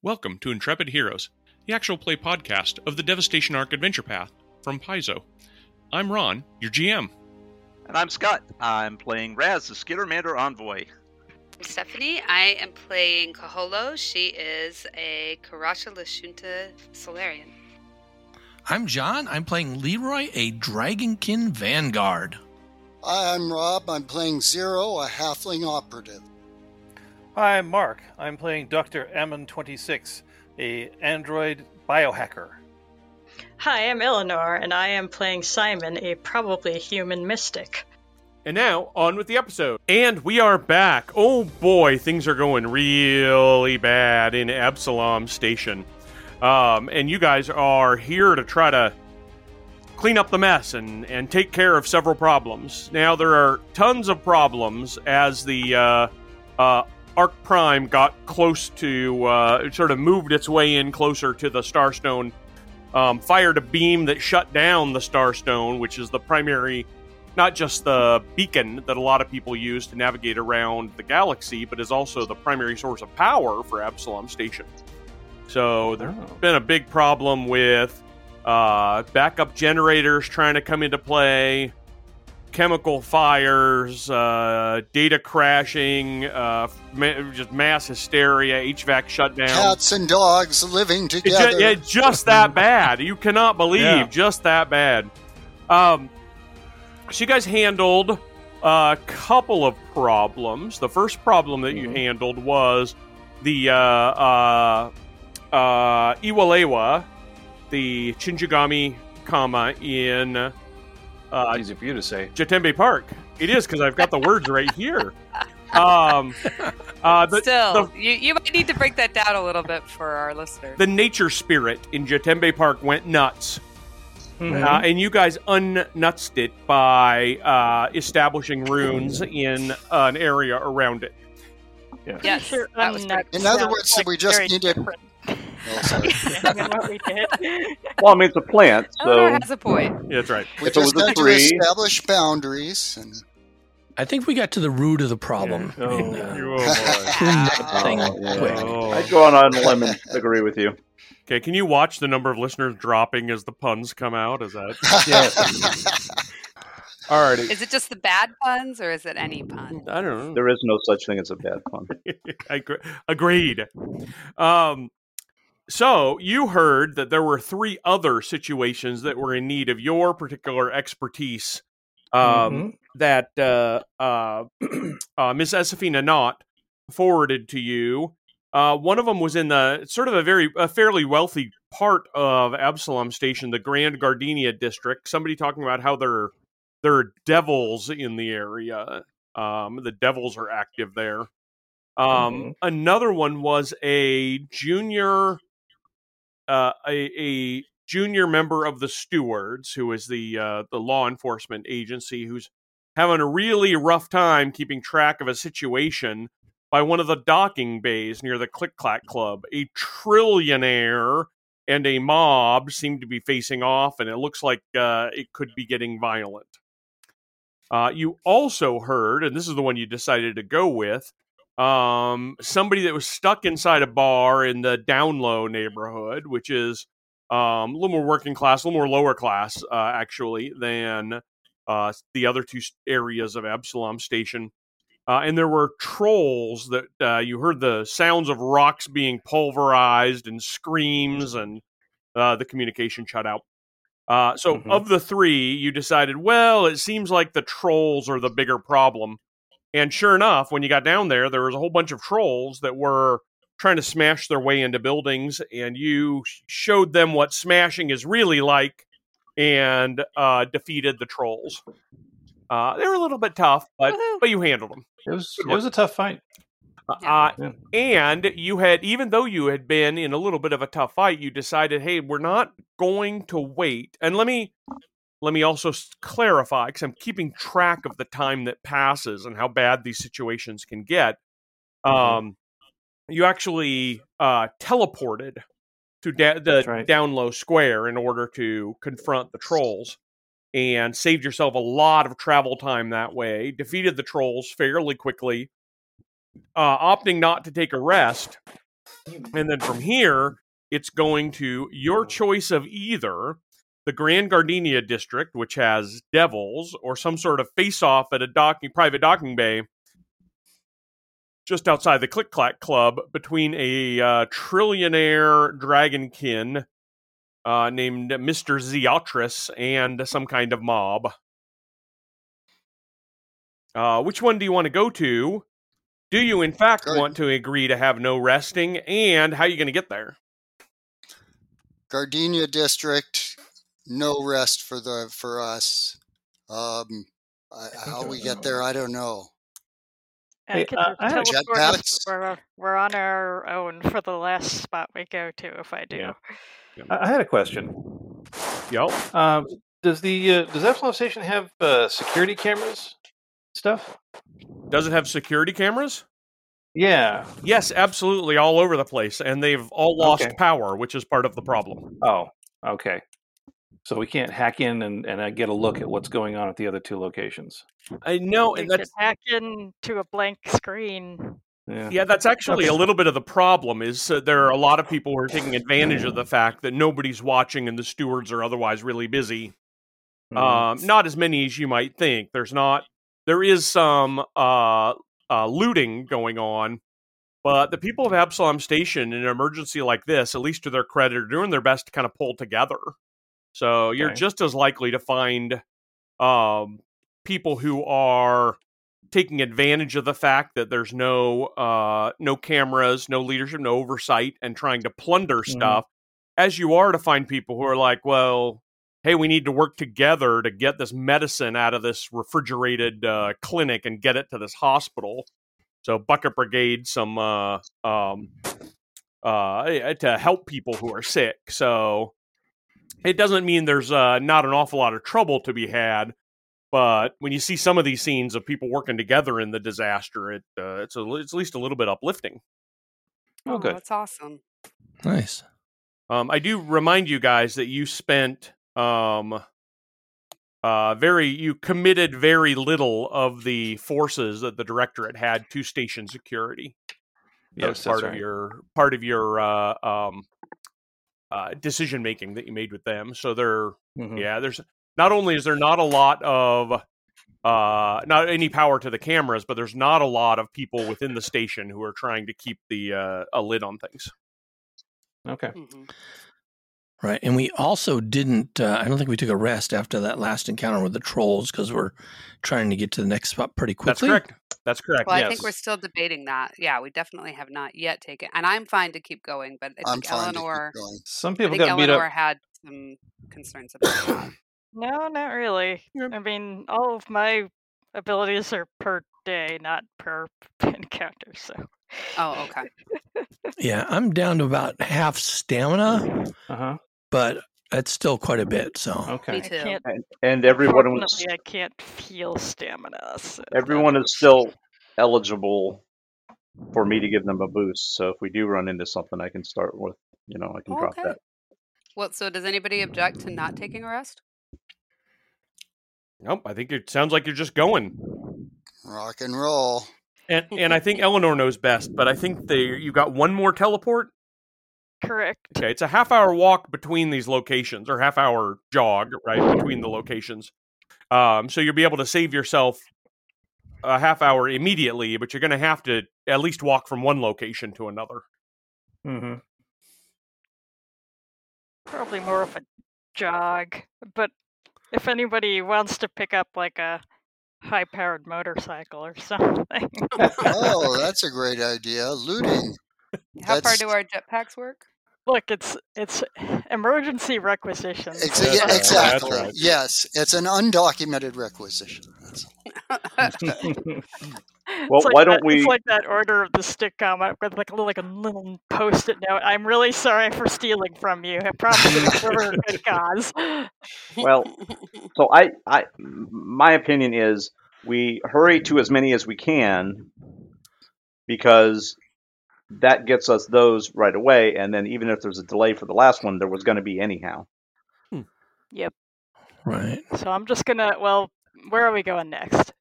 Welcome to Intrepid Heroes, the actual play podcast of the Devastation Ark Adventure Path from Paizo. I'm Ron, your GM. And I'm Scott. I'm playing Raz, the Skittermander Envoy. I'm Stephanie. I am playing Kaholo. She is a Korasha Lashunta Solarian. I'm John. I'm playing Leroy, a Dragonkin Vanguard. Hi, I'm Rob. I'm playing Zero, a halfling operative. Hi, I'm Mark. I'm playing Dr. Ammon26, a android biohacker. Hi, I'm Eleanor, and I am playing Simon, a probably human mystic. And now, on with the episode. And we are back. Oh boy, things are going really bad in Absalom Station. Um, and you guys are here to try to clean up the mess and, and take care of several problems. Now, there are tons of problems as the uh, uh, Ark Prime got close to, uh, sort of moved its way in closer to the Starstone, um, fired a beam that shut down the Starstone, which is the primary, not just the beacon that a lot of people use to navigate around the galaxy, but is also the primary source of power for Absalom Station. So there's Oh. been a big problem with uh, backup generators trying to come into play, chemical fires, uh, data crashing, uh, ma- just mass hysteria, HVAC shutdown. Cats and dogs living It's together. ju- yeah, just that bad. You cannot believe Yeah. just that bad. Um, so you guys handled a couple of problems. The first problem that you Mhm. handled was the uh, uh, uh, Iwalewa, the Shinjigami Kama in uh, Easy for you to say. Jatembe Park. It is because I've got the words right here. Um, uh, the, Still, the- you, you might need to break that down a little bit for our listeners. the nature spirit in Jatembe Park went nuts. Mhm. Uh, and you guys unnutsed it by uh, establishing runes in an area around it. yes, Sure, that was In other words, like we just very needed- different Well, I mean, it's a plant, Eleanor so has a point. Yeah, that's right. We If it just was a had to tree- establish boundaries. And I think we got to the root of the problem. Yeah. Oh, you- oh, boy. cleaning that thing yeah. quick. I'd go on on a limb and agree with you. Okay, can you watch the number of listeners dropping as the puns come out? Is that Alrighty. Is it just the bad puns, or is it any pun? I don't know. There is no such thing as a bad pun. I agree- Agreed. Um, so you heard that there were three other situations that were in need of your particular expertise. Um, Mhm. that uh, uh, uh, Miss Esafina Knott forwarded to you. Uh, one of them was in the sort of a very a fairly wealthy part of Absalom Station, the Grand Gardenia district. Somebody talking about how there there are devils in the area. Um, the devils are active there. Um, Another one was a junior, uh, a, a junior member of the stewards, who is the uh, the law enforcement agency, who's having a really rough time keeping track of a situation by one of the docking bays near the Click Clack Club. A trillionaire and a mob seem to be facing off, and it looks like uh, it could be getting violent. Uh, you also heard, and this is the one you decided to go with, um, somebody that was stuck inside a bar in the down low neighborhood, which is um, a little more working class, a little more lower class, uh, actually, than uh, the other two areas of Absalom Station. Uh, and there were trolls that uh, you heard the sounds of rocks being pulverized and screams, and uh, the communication shut out. Uh, so, Mhm. of the three, you decided, well, it seems like the trolls are the bigger problem. And sure enough, when you got down there, there was a whole bunch of trolls that were trying to smash their way into buildings, and you showed them what smashing is really like and uh, defeated the trolls. Uh, they were a little bit tough, but Woohoo. but you handled them. It was it was a tough fight. Uh, Yeah. and you had, even though you had been in a little bit of a tough fight, you decided, hey, we're not going to wait. And let me let me also clarify, because I'm keeping track of the time that passes and how bad these situations can get. Um, you actually uh, teleported to da- the right. down low square in order to confront the trolls. and saved yourself a lot of travel time that way. Defeated the trolls fairly quickly, uh, opting not to take a rest And then from here, it's going to your choice of either the Grand Gardenia district, which has devils, or some sort of face off at a docking private docking bay just outside the Click Clack Club between a uh, trillionaire dragonkin uh, named Mr. Zeotris and some kind of mob. Uh, which one do you want to go to? Do you, in fact, Good. want to agree to have no resting? And how are you going to get there? Gardenia District, no rest for the for us. Um, I, how we get there, I don't know. I Hey, could uh, I had a teleport us, jetpacks. but we're, we're on our own for the last spot we go to if I do. Yeah. I I had a question. Yep. Um, does the uh, does Epsilon Station have uh, security cameras stuff? Does it have security cameras? Yeah. Yes, absolutely, all over the place, and they've all lost Okay. power, which is part of the problem. Oh, okay. So we can't hack in and, and uh, get a look at what's going on at the other two locations. I know, and could that's hack into a blank screen. Yeah. yeah, that's actually Okay. a little bit of the problem. Is uh, there are a lot of people who are taking advantage of the fact that nobody's watching and the stewards are otherwise really busy. Mhm. Um, not as many as you might think. There's not. There is some uh, uh, looting going on, but the people of Absalom Station in an emergency like this, at least to their credit, are doing their best to kind of pull together. So you're Okay. just as likely to find um, people who are taking advantage of the fact that there's no uh, no cameras, no leadership, no oversight, and trying to plunder Mhm. stuff, as you are to find people who are like, well, hey, we need to work together to get this medicine out of this refrigerated uh, clinic and get it to this hospital. So bucket brigade some uh, um, uh, to help people who are sick. So it doesn't mean there's uh, not an awful lot of trouble to be had. But when you see some of these scenes of people working together in the disaster, it uh, it's a, it's at least a little bit uplifting. Oh, good. That's awesome. Nice. Um, I do remind you guys that you spent um, uh, very you committed very little of the forces that the directorate had to station security. That was Yes, part that's of right. your part of your uh, um, uh, decision making that you made with them. So they're Mhm. yeah. There's not only is there not a lot of uh, not any power to the cameras, but there's not a lot of people within the station who are trying to keep the uh, a lid on things. Okay. hmm Right. And we also didn't, uh, I don't think we took a rest after that last encounter with the trolls because we're trying to get to the next spot pretty quickly. That's correct. That's correct. Well, I think we're still debating that. Yeah, we definitely have not yet taken, and I'm fine to keep going, but I I'm think fine Eleanor, to keep going. Some I people think got beat Eleanor up. had some concerns about that. No, not really. Yep. I mean, all of my abilities are per day, not per encounter. So Oh, okay. Yeah. I'm down to about half stamina, Uh huh. But that's still quite a bit. So, Okay. Me too. And, and everyone was Fortunately, I can't feel stamina. So everyone is still eligible for me to give them a boost. So if we do run into something, I can start with you know I can drop that. Well, so does anybody object to not taking a rest? Nope. I think it sounds like you're just going. Rock and roll. And and I think Eleanor knows best, but I think they you got one more teleport. Correct. Okay, it's a half hour walk between these locations, or half hour jog, right, between the locations. Um, so you'll be able to save yourself a half hour immediately, but you're going to have to at least walk from one location to another. Mm-hmm. Probably more of a jog. But if anybody wants to pick up like a high-powered motorcycle or something, Oh, that's a great idea. Looting. How far do our jetpacks work? look, it's it's emergency requisition. Ex- That's yeah, exactly. right. Yes, it's an undocumented requisition. Well, It's like why don't we- It's like that order of the stick comment with like a little, like a little post-it note. I'm really sorry for stealing from you. I promise it's for a good cause. Well, so I, I, my opinion is we hurry to as many as we can because that gets us those right away, and then even if there's a delay for the last one, there was going to be anyhow. Yep. Right. So I'm just gonna. Well, where are we going next?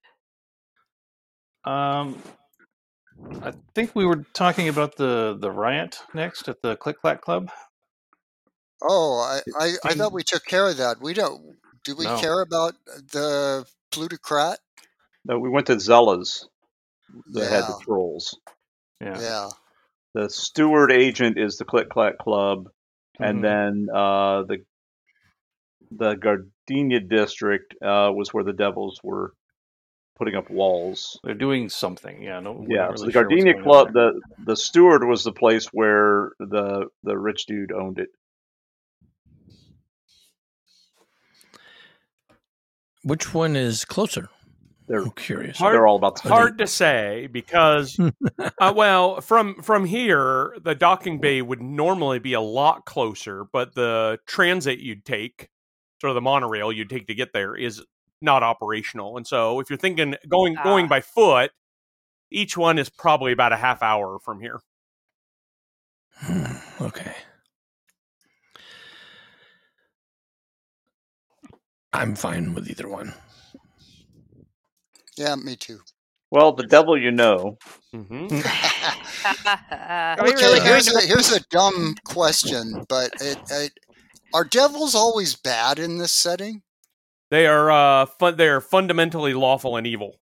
Um, I think we were talking about the the riot next at the Click Clack Club. Oh, I, I, I thought we took care of that. We don't. Do we No. care about the plutocrat? No, we went to Zella's that had the trolls. Yeah. Yeah. The steward agent is the Click Clack Club, and Mhm. then uh, the the Gardenia district uh, was where the devils were putting up walls. They're doing something. Yeah. No. Yeah, not so the sure Gardenia going Club, the the steward was the place where the the rich dude owned it. Which one is closer? They're I'm curious. Hard- they're all about the. Hard to say because, uh, well, from from here, the docking bay would normally be a lot closer, but the transit you'd take, sort of the monorail you'd take to get there, is not operational. And so, if you're thinking going going Ah. by foot, each one is probably about a half hour from here. Hmm, okay. I'm fine with either one. Yeah, me too. Well, the devil you know. hmm okay, really here's a, here's a dumb question, but it, it, are devils always bad in this setting? They are uh, fun- they are fundamentally lawful and evil.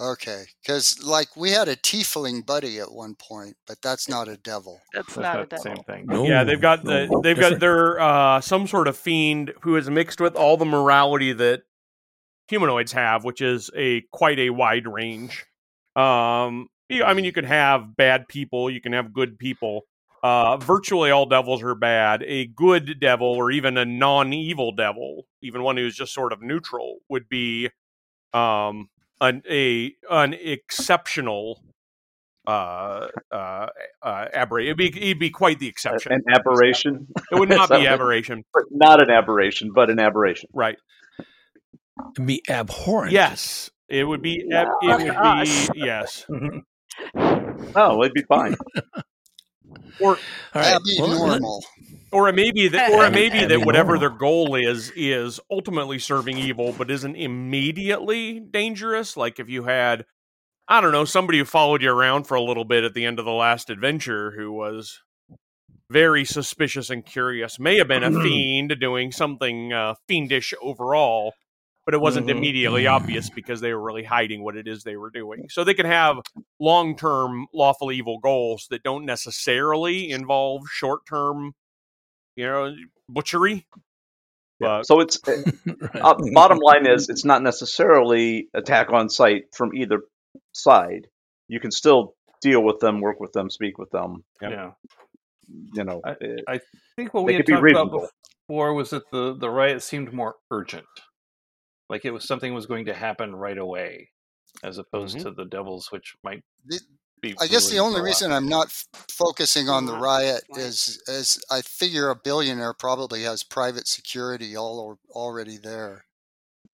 Okay, because like we had a tiefling buddy at one point, but that's not a devil. That's That's not a not the devil. same thing. No, yeah, they've got the they've different. got their uh, some sort of fiend who is mixed with all the morality that humanoids have, which is a quite a wide range. Um, you- I mean, you can have bad people, you can have good people. Uh, virtually all devils are bad. A good devil, or even a non-evil devil, even one who's just sort of neutral, would be um, an a an exceptional uh uh uh aberration. It'd be, it'd be quite the exception. An aberration, It would not be aberration, not an aberration, but an aberration. right? It'd be abhorrent. Yes, it would be. ab- It would be yes. Oh, it'd be fine. Or All right. Abby well, normal. or it may be that, or it may be that whatever normal. their goal is is ultimately serving evil, but isn't immediately dangerous. Like if you had, I don't know, somebody who followed you around for a little bit at the end of the last adventure who was very suspicious and curious, may have been a fiend doing something uh, fiendish overall, but it wasn't Mhm. immediately obvious because they were really hiding what it is they were doing. So they can have long term lawful evil goals that don't necessarily involve short term, you know, butchery. But So it's uh, uh, bottom line is it's not necessarily attack on site from either side. You can still deal with them, work with them, speak with them. Yep. Yeah. You know, I- eh, I think what we had could be talked about before was that the, the riot seemed more urgent. Like it was something was going to happen right away, as opposed Mhm. to the devils, which might The- be. I guess the only for a while. reason I'm not f- focusing on the riot is is I figure a billionaire probably has private security all al- already there.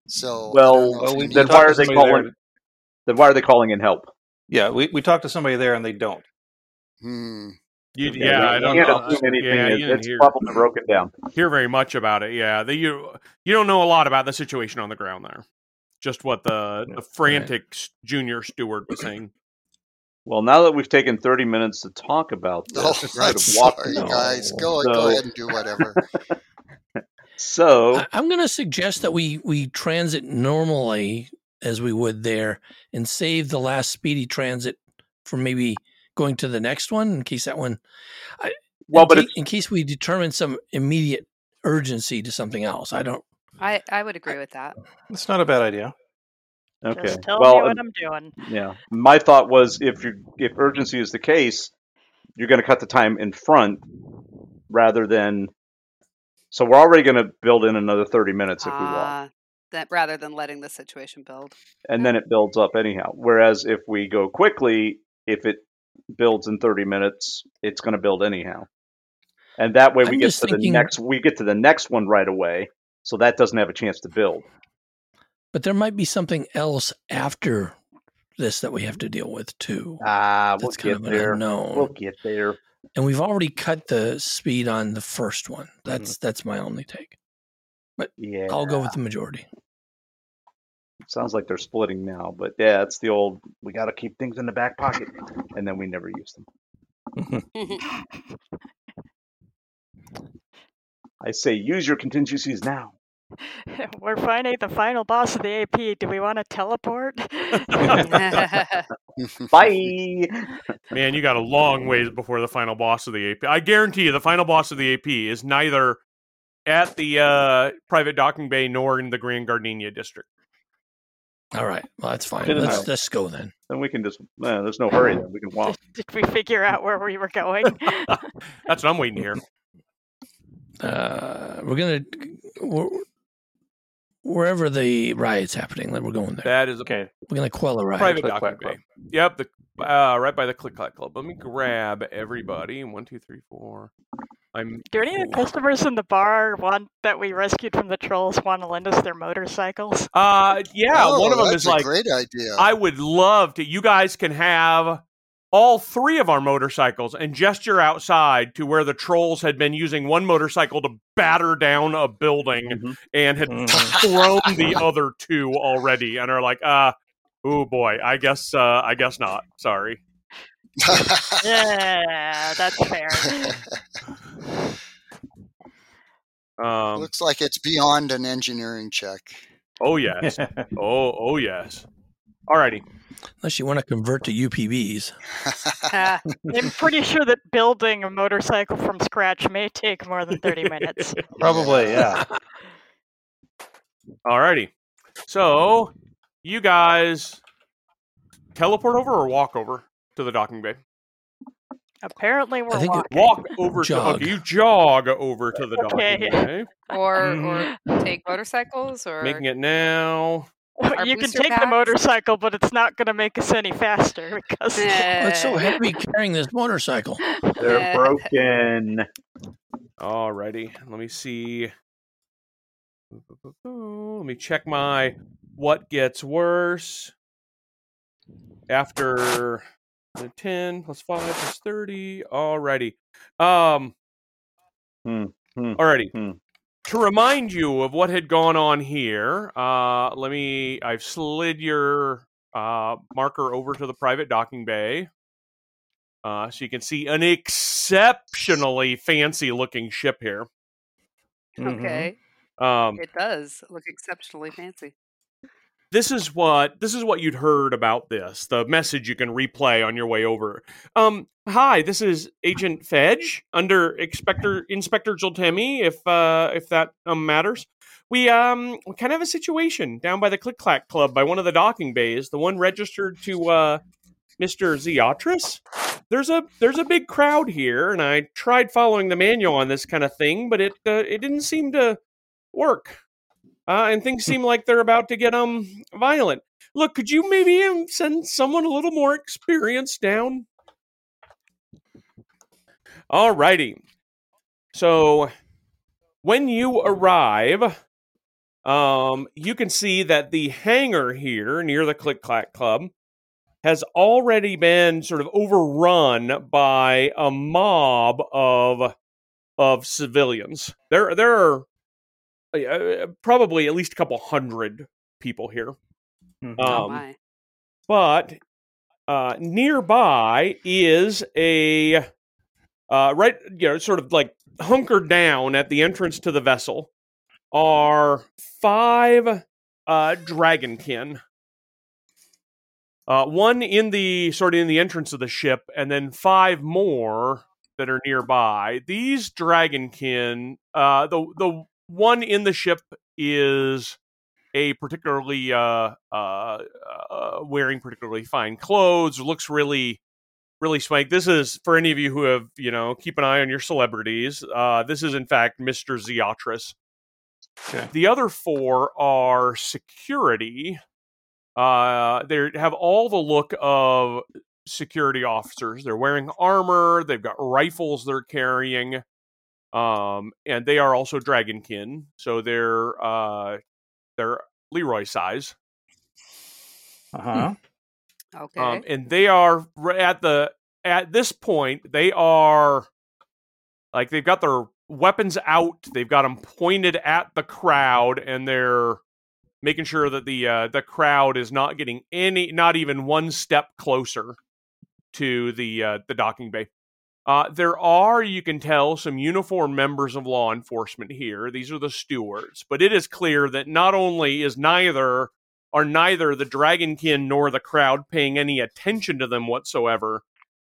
So Well, don't know if Well, we, then why are they calling? there- Then why are they calling in help? Yeah, we, we talked to somebody there and they don't. Hmm. You, Okay, yeah, I don't know. Yeah, is- you it's hear, probably broken down. hear very much about it. Yeah, the, you you don't know a lot about the situation on the ground there. Just what the, Yeah, the frantic s- junior steward was saying. Well, now that we've taken 30 minutes to talk about Oh, this, I'm sorry, No. guys. Go go ahead and do whatever. so I- I'm going to suggest that we we transit normally as we would there, and save the last speedy transit for maybe going to the next one in case that one. well, but ca- it's, in case we determine some immediate urgency to something else. I don't. I, I would agree with that. It's not a bad idea. okay. Just tell well, me what I'm doing. Yeah. My thought was if you if urgency is the case, you're going to cut the time in front rather than. So we're already going to build in another 30 minutes if we want, Ah, that rather than letting the situation build. and then it builds up anyhow. Whereas if we go quickly, if it builds in 30 minutes, it's going to build anyhow. And that way we I'm get to thinking- the next we get to the next one right away, so that doesn't have a chance to build. But there might be something else after this that we have to deal with too. Ah, we'll That's kind get there. unknown. We'll get there. and we've already cut the speed on the first one. That's that's my only take. But yeah. I'll go with the majority. Sounds like they're splitting now, but yeah, it's the old. We got to keep things in the back pocket, and then we never use them. I say, use your contingencies now. We're finding the final boss of the AP. Do we want to teleport? Bye. Man, you got a long ways before the final boss of the AP. I guarantee you, the final boss of the AP is neither at the uh, private docking bay nor in the Grand Gardenia district. All right. Well, that's fine. Let's enough. let's go then. Then we can just. Uh, there's no hurry. Then we can walk. Did we figure out where we were going? That's what I'm waiting here. Uh, we're gonna wh- wherever the riot's happening. Then we're going there. That is Okay. We're gonna quell a riot. private Click docking Clack bay. Club. Yep, the uh, right by the Click Clack Club. Let me grab everybody. One, two, three, four. I'm. Do any of the customers in the bar want that we rescued from the trolls want to lend us their motorcycles? Uh, yeah. Oh, one of them is like, great idea. I would love to. You guys can have all three of our motorcycles and gesture outside to where the trolls had been using one motorcycle to batter down a building Mhm. and had Mhm. thrown the other two already, and are like, uh, oh boy, I guess, uh, I guess not. Sorry. Yeah, that's fair. Um, Looks like it's beyond an engineering check. oh yes. Oh, oh yes. Alrighty. Unless you want to convert to UPBs. Ah, I'm pretty sure that building a motorcycle from scratch may take more than 30 minutes. Probably, yeah. Alrighty. So, you guys teleport over or walk over to the docking bay? Apparently, we're I think it- walking. Walk over Jog. to okay, you jog over to the Okay. docking bay. or Mm-hmm. or take motorcycles or Making it now. Our you can booster take the motorcycle, but it's not going to make us any faster because it's so Eh. heavy carrying this motorcycle. They're Eh. broken. Alrighty. Let me see. Let me check my what gets worse after the 10 plus 5 plus 30. Alrighty. Um Hmm, hmm, Alrighty. hmm. To remind you of what had gone on here, uh, let me. I've slid your uh, marker over to the private docking bay, uh, so you can see an exceptionally fancy-looking ship here. okay. Um, It does look exceptionally fancy. This is what this is what you'd heard about this. The message you can replay on your way over. Um, hi, this is Agent Fedge under Inspector Inspector Joltemi. If uh, if that um, matters, we um we kind of have a situation down by the Click Clack Club by one of the docking bays, the one registered to uh, Mister Zeotris. There's a there's a big crowd here, and I tried following the manual on this kind of thing, but it uh, it didn't seem to work uh, and things seem like they're about to get um violent. Look, could you maybe um, send someone a little more experienced down? Alrighty. So when you arrive, um, you can see that the hangar here near the Click Clack Club has already been sort of overrun by a mob of of civilians. There there are uh, probably at least a couple hundred people here. Mhm. oh Um, my. but uh, nearby is a uh, right, you know, sort of like hunkered down at the entrance to the vessel are five uh, dragonkin. Uh, one in the sort of in the entrance of the ship, and then five more that are nearby. These dragonkin, uh, the the one in the ship is a particularly uh, uh, uh, wearing particularly fine clothes, looks really, really swank. This is for any of you who have, you know, keep an eye on your celebrities. Uh, this is in fact Mr. Zeotris. Okay. The other four are security. Uh, they have all the look of security officers. They're wearing armor. They've got rifles they're carrying. Um, and they are also dragonkin, so they're uh, they're Leroy size. Uh Uh-huh. huh. Okay. Um, and they are at the at this point they are like they've got their weapons out. They've got them pointed at the crowd, and they're making sure that the uh, the crowd is not getting any, not even one step closer to the uh, the docking bay. Uh, there are, you can tell, some uniformed members of law enforcement here. These are the stewards, but it is clear that not only is neither are neither the dragonkin nor the crowd paying any attention to them whatsoever.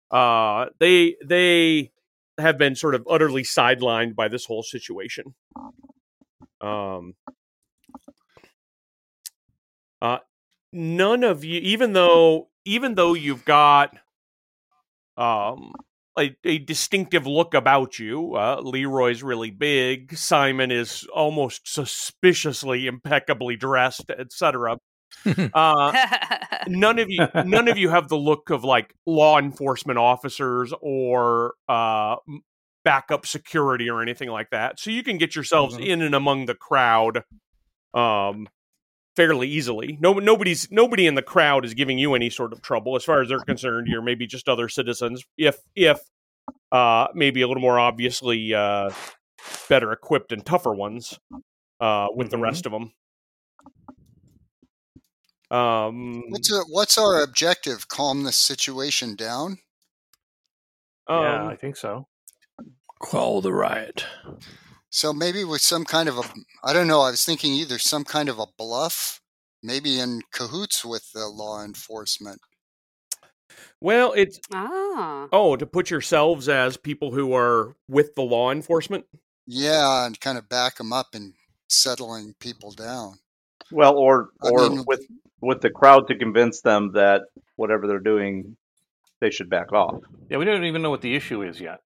Uh, they they have been sort of utterly sidelined by this whole situation. Um, uh, none of you, even though even though you've got um a, a distinctive look about you. Uh, Leroy's really big. Simon is almost suspiciously impeccably dressed, etc. Uh, none of you, none of you have the look of like law enforcement officers or uh, backup security or anything like that. So you can get yourselves Mhm. in and among the crowd um, fairly easily. No, nobody's nobody in the crowd is giving you any sort of trouble as far as they're concerned. You're maybe just other citizens. If if uh, maybe a little more obviously uh, better equipped and tougher ones uh, with the Mhm. rest of them. Um, What's a, what's our objective? Calm the situation down. yeah, um, I think so. Quell the riot. So maybe with some kind of a, I don't know. I was thinking either some kind of a bluff, maybe in cahoots with the law enforcement. well, it's ah. oh to put yourselves as people who are with the law enforcement. Yeah, and kind of back them up in settling people down. Well, or I or mean- with with the crowd to convince them that whatever they're doing, they should back off. Yeah, we don't even know what the issue is yet.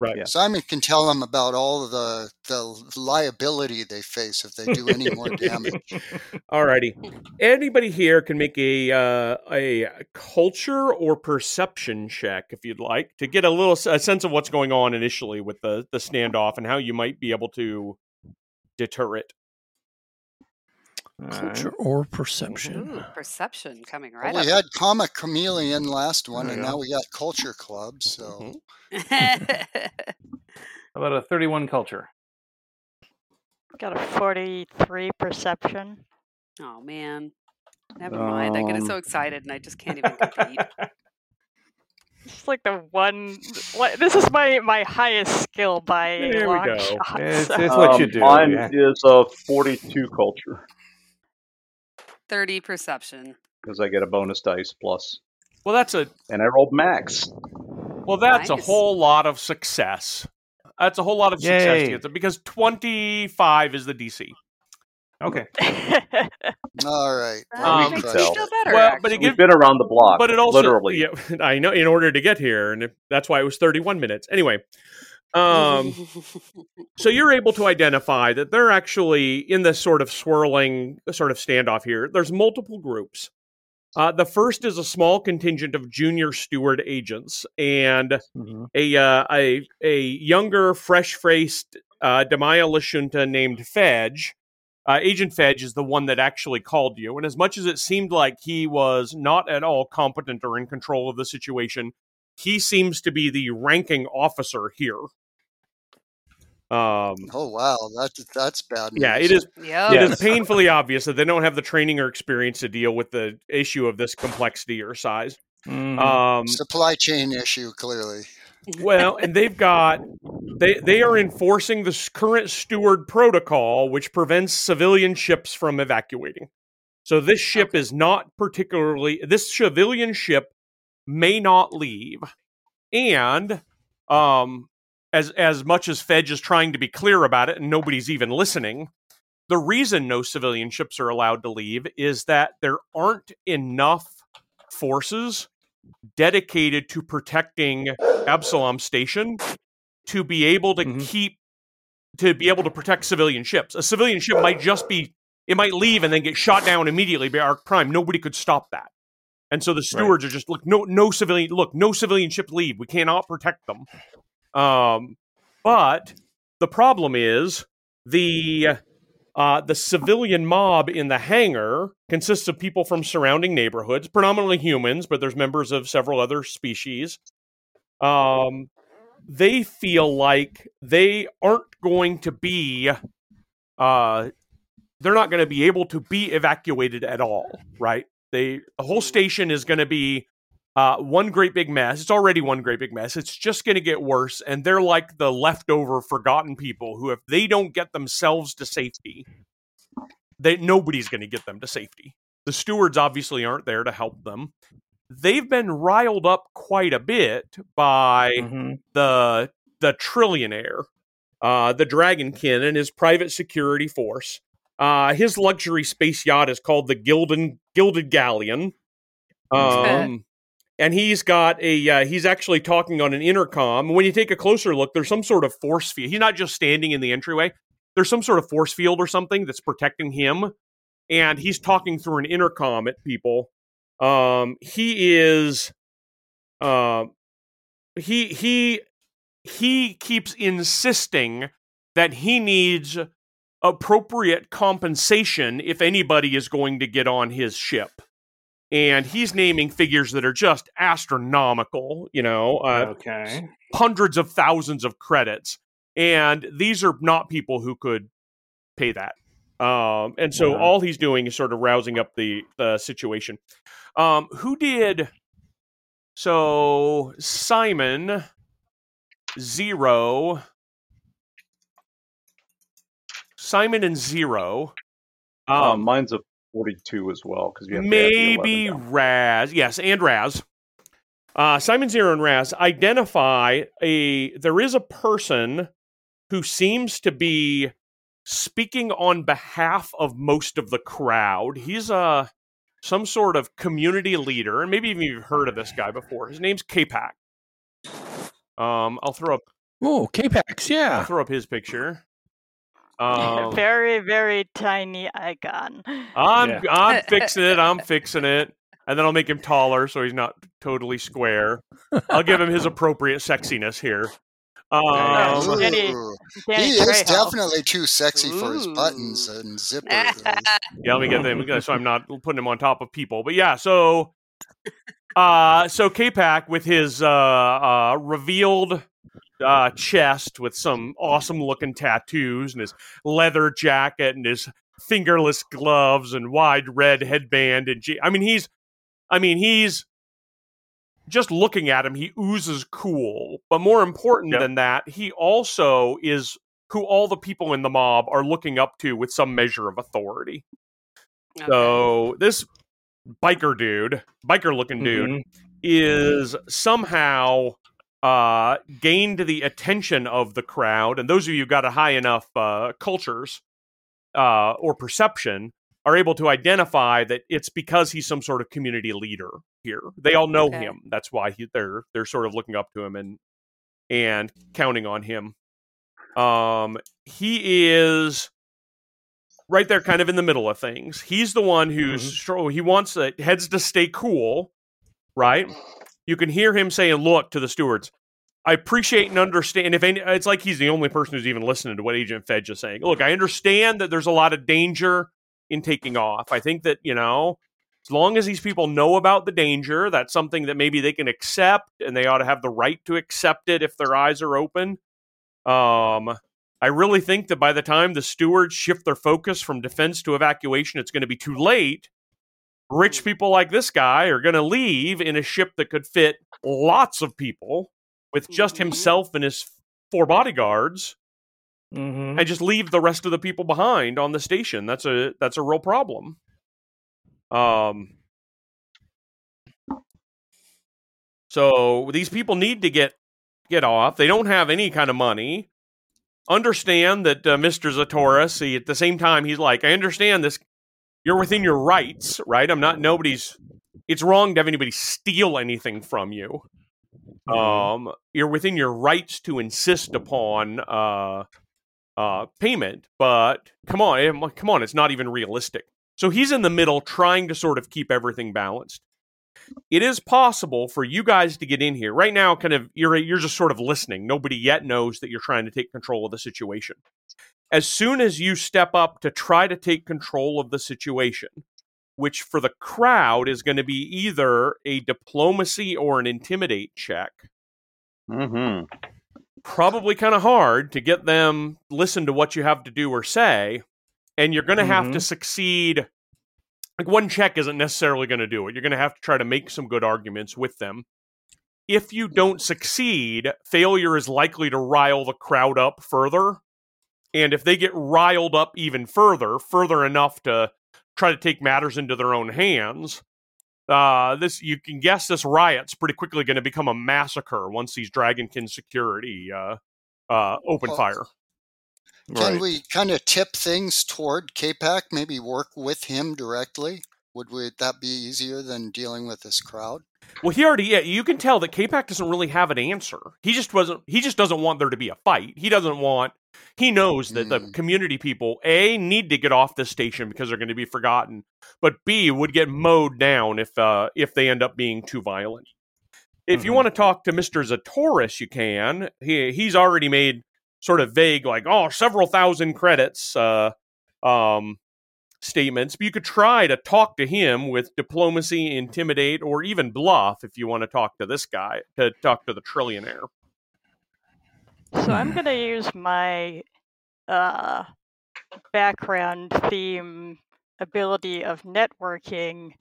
Right. Yeah. Simon can tell them about all the the liability they face if they do any more damage. all righty. Anybody here can make a uh, a culture or perception check if you'd like to get a little a sense of what's going on initially with the the standoff and how you might be able to deter it. Culture or perception. Ooh, perception coming Well, right we up. had Comic Chameleon last one, and you now we got Culture Club. So Mhm. How about a 31 culture? Got a 43 perception. oh man. Never mind. I get Um, so excited and I just can't even compete. It's like the one. This is my my highest skill by a There we go. shot. It's, so- it's what you Um, do. Mine yeah. is a 42 culture 30 perception. because I get a bonus dice plus, Well, that's a and I rolled max. well, that's a whole lot of success. That's a whole lot of success to Yay. get there because twenty five is the DC. Okay. all right, That Well, we we makes can me feel it. better. Well, but it actually. gives- We've been around the block, but it also literally. yeah, I know in order to get here, and if, that's why it was thirty one minutes. Anyway, um, so you're able to identify that they're actually in this sort of swirling sort of standoff here. There's multiple groups. Uh, the first is a small contingent of junior steward agents and Mhm. a uh, a a younger, fresh-faced uh, Damaya Lashunta named Fedge. Uh, Agent Fedge is the one that actually called you, and as much as it seemed like he was not at all competent or in control of the situation, he seems to be the ranking officer here. Um, Oh wow, that's that's bad. yeah, it is Yep. it is painfully obvious that they don't have the training or experience to deal with the issue of this complexity or size. Mhm. Um, supply chain issue clearly. well, and they've got they they are enforcing the current steward protocol, which prevents civilian ships from evacuating. So this ship is not particularly this civilian ship may not leave, and um, as as much as Fedge is trying to be clear about it, and nobody's even listening. The reason no civilian ships are allowed to leave is that there aren't enough forces dedicated to protecting Absalom Station to be able to Mhm. keep to be able to protect civilian ships. A civilian ship might just be it might leave and then get shot down immediately by Ark Prime. Nobody could stop that. And so the stewards are just look no no civilian look no civilian ships leave. We cannot protect them. Um, but the problem is the uh, the civilian mob in the hangar consists of people from surrounding neighborhoods, predominantly humans, but there's members of several other species. Um, they feel like they aren't going to be uh, they're not going to be able to be evacuated at all, right? They the whole station is going to be uh, one great big mess. It's already one great big mess. It's just going to get worse, and they're like the leftover, forgotten people who, if they don't get themselves to safety, they nobody's going to get them to safety. The stewards obviously aren't there to help them. They've been riled up quite a bit by Mhm. the the trillionaire, uh, the Dragonkin, and his private security force. Uh, his luxury space yacht is called the Gilded Gilded Galleon. Um, and he's got a uh, he's actually talking on an intercom. When you take a closer look, there's some sort of force field. He's not just standing in the entryway. There's some sort of force field or something that's protecting him, and he's talking through an intercom at people. Um, he is, uh, he he he keeps insisting that he needs appropriate compensation if anybody is going to get on his ship. And he's naming figures that are just astronomical, you know, uh, okay. hundreds of thousands of credits. And these are not people who could pay that. Um, and so Wow. all he's doing is sort of rousing up the, the situation. Um, who did? So Simon, Zero, Simon and Zero. Um, Um, mine's a 42 as well because you have to add the 11 maybe. Raz, yes, and Raz. Uh, Simon Zero and Raz identify a. There is a person who seems to be speaking on behalf of most of the crowd. He's a some sort of community leader, and maybe even you've heard of this guy before. His name's K-Pac. Um, I'll throw up. Oh, K-Pax, I'll yeah. throw up his picture. Um, very, very tiny icon. I'm Yeah. I'm fixing it. I'm fixing it. And then I'll make him taller so he's not totally square. I'll give him his appropriate sexiness here. Oh, Um, Danny- Ooh. Danny he is Trejo. definitely too sexy for his buttons and zippers. yeah, let me get them so I'm not putting him on top of people. But yeah, so uh so K-Pac with his uh uh revealed uh chest with some awesome looking tattoos and his leather jacket and his fingerless gloves and wide red headband and G- I mean he's I mean he's just looking at him he oozes cool but more important Yep. than that he also is who all the people in the mob are looking up to with some measure of authority Okay. so this biker dude, biker looking dude, Mhm. is somehow uh, gained the attention of the crowd, and those of you who got a high enough uh, cultures uh, or perception are able to identify that it's because he's some sort of community leader here. They all know Okay. him. That's why he, they're they're sort of looking up to him and and counting on him. Um, he is right there, kind of in the middle of things. He's the one who's stro- he wants uh, heads to stay cool, right? You can hear him saying, "Look to the stewards." I appreciate and understand. If any, it's like he's the only person who's even listening to what Agent Fedge is saying. Look, I understand that there's a lot of danger in taking off. I think that you know, as long as these people know about the danger, that's something that maybe they can accept, and they ought to have the right to accept it if their eyes are open. Um, I really think that by the time the stewards shift their focus from defense to evacuation, it's going to be too late. Rich people like this guy are going to leave in a ship that could fit lots of people with just Mhm. himself and his four bodyguards Mhm. and just leave the rest of the people behind on the station. That's a that's a real problem. Um so these people need to get get off. They don't have any kind of money. Understand that uh, Mr. Zatoris, see, at the same time, he's like, I understand this. You're within your rights, right? I'm not nobody's. It's wrong to have anybody steal anything from you. Um, you're within your rights to insist upon uh, uh, payment, but come on, eh, come on, it's not even realistic. So he's in the middle, trying to sort of keep everything balanced. It is possible for you guys to get in here right now. Kind of, you're you're just sort of listening. Nobody yet knows that you're trying to take control of the situation. As soon as you step up to try to take control of the situation, which for the crowd is going to be either a diplomacy or an intimidate check, Mm-hmm. probably kind of hard to get them listen to what you have to do or say and you're going to have to succeed. Like one check isn't necessarily going to do it. You're going to have to try to make some good arguments with them. If you don't succeed, failure is likely to rile the crowd up further. And if they get riled up even further, further enough to try to take matters into their own hands, uh, this you can guess this riot's pretty quickly going to become a massacre once these Dragonkin security uh, uh, open Well, fire. Can Right. we kind of tip things toward KPAC? Maybe work with him directly? Would we, that be easier than dealing with this crowd? Well, he already yeah, you can tell that K-Pac doesn't really have an answer. He just wasn't he just doesn't want there to be a fight. He doesn't want he knows that the Mm. community people A need to get off this station because they're going to be forgotten, but B would get mowed down if uh if they end up being too violent. If you Mhm. want to talk to Mr. Zatoris, you can. He he's already made sort of vague like, "Oh, several thousand credits uh um statements, but you could try to talk to him with diplomacy, intimidate, or even bluff if you want to talk to this guy, to talk to the trillionaire. So I'm gonna use my uh, background theme ability of networking,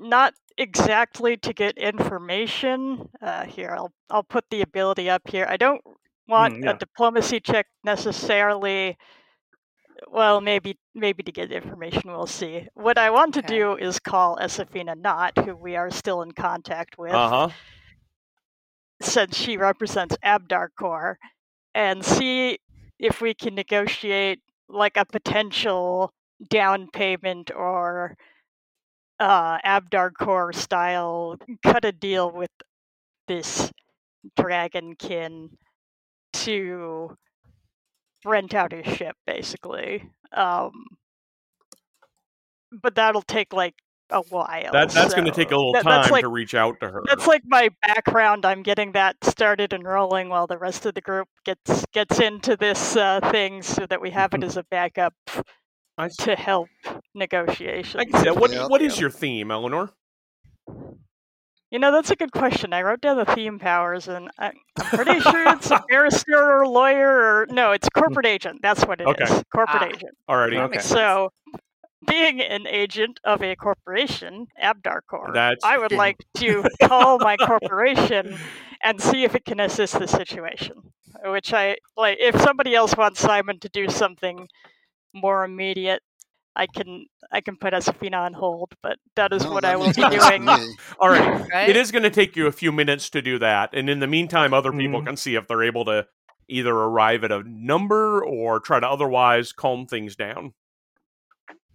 not exactly to get information. Uh, here, I'll I'll put the ability up here. I don't want Mm, yeah. a diplomacy check necessarily. Well, maybe maybe to get information, we'll see. What I want to do is call Esafina Knott, who we are still in contact with Uh huh. since she represents Abdar Corps, and see if we can negotiate like a potential down payment or uh, AbadarCorps style cut a deal with this dragonkin to rent out his ship, basically. Um, but that'll take like a while. That that's going to take a little that- time like to reach out to her. that's like my background. I'm getting that started and rolling while the rest of the group gets gets into this uh, thing, so that we have it as a backup I to help negotiations. I can see that. What Yep. what is your theme, Eleanor? You know, that's a good question. I wrote down the theme powers, and I, I'm pretty sure it's a barrister or lawyer, or no, it's corporate agent. That's what it is. Okay. Corporate Ah. agent. Alrighty, Okay. So, being an agent of a corporation, AbadarCorp, That's- I would like to call my corporation and see if it can assist the situation. Which I like. If somebody else wants Simon to do something more immediate, I can I can put Esafina on hold. But that is No, what that I will be doing. all right. Right? It is going to take you a few minutes to do that, and in the meantime, other people Mhm. can see if they're able to either arrive at a number or try to otherwise calm things down.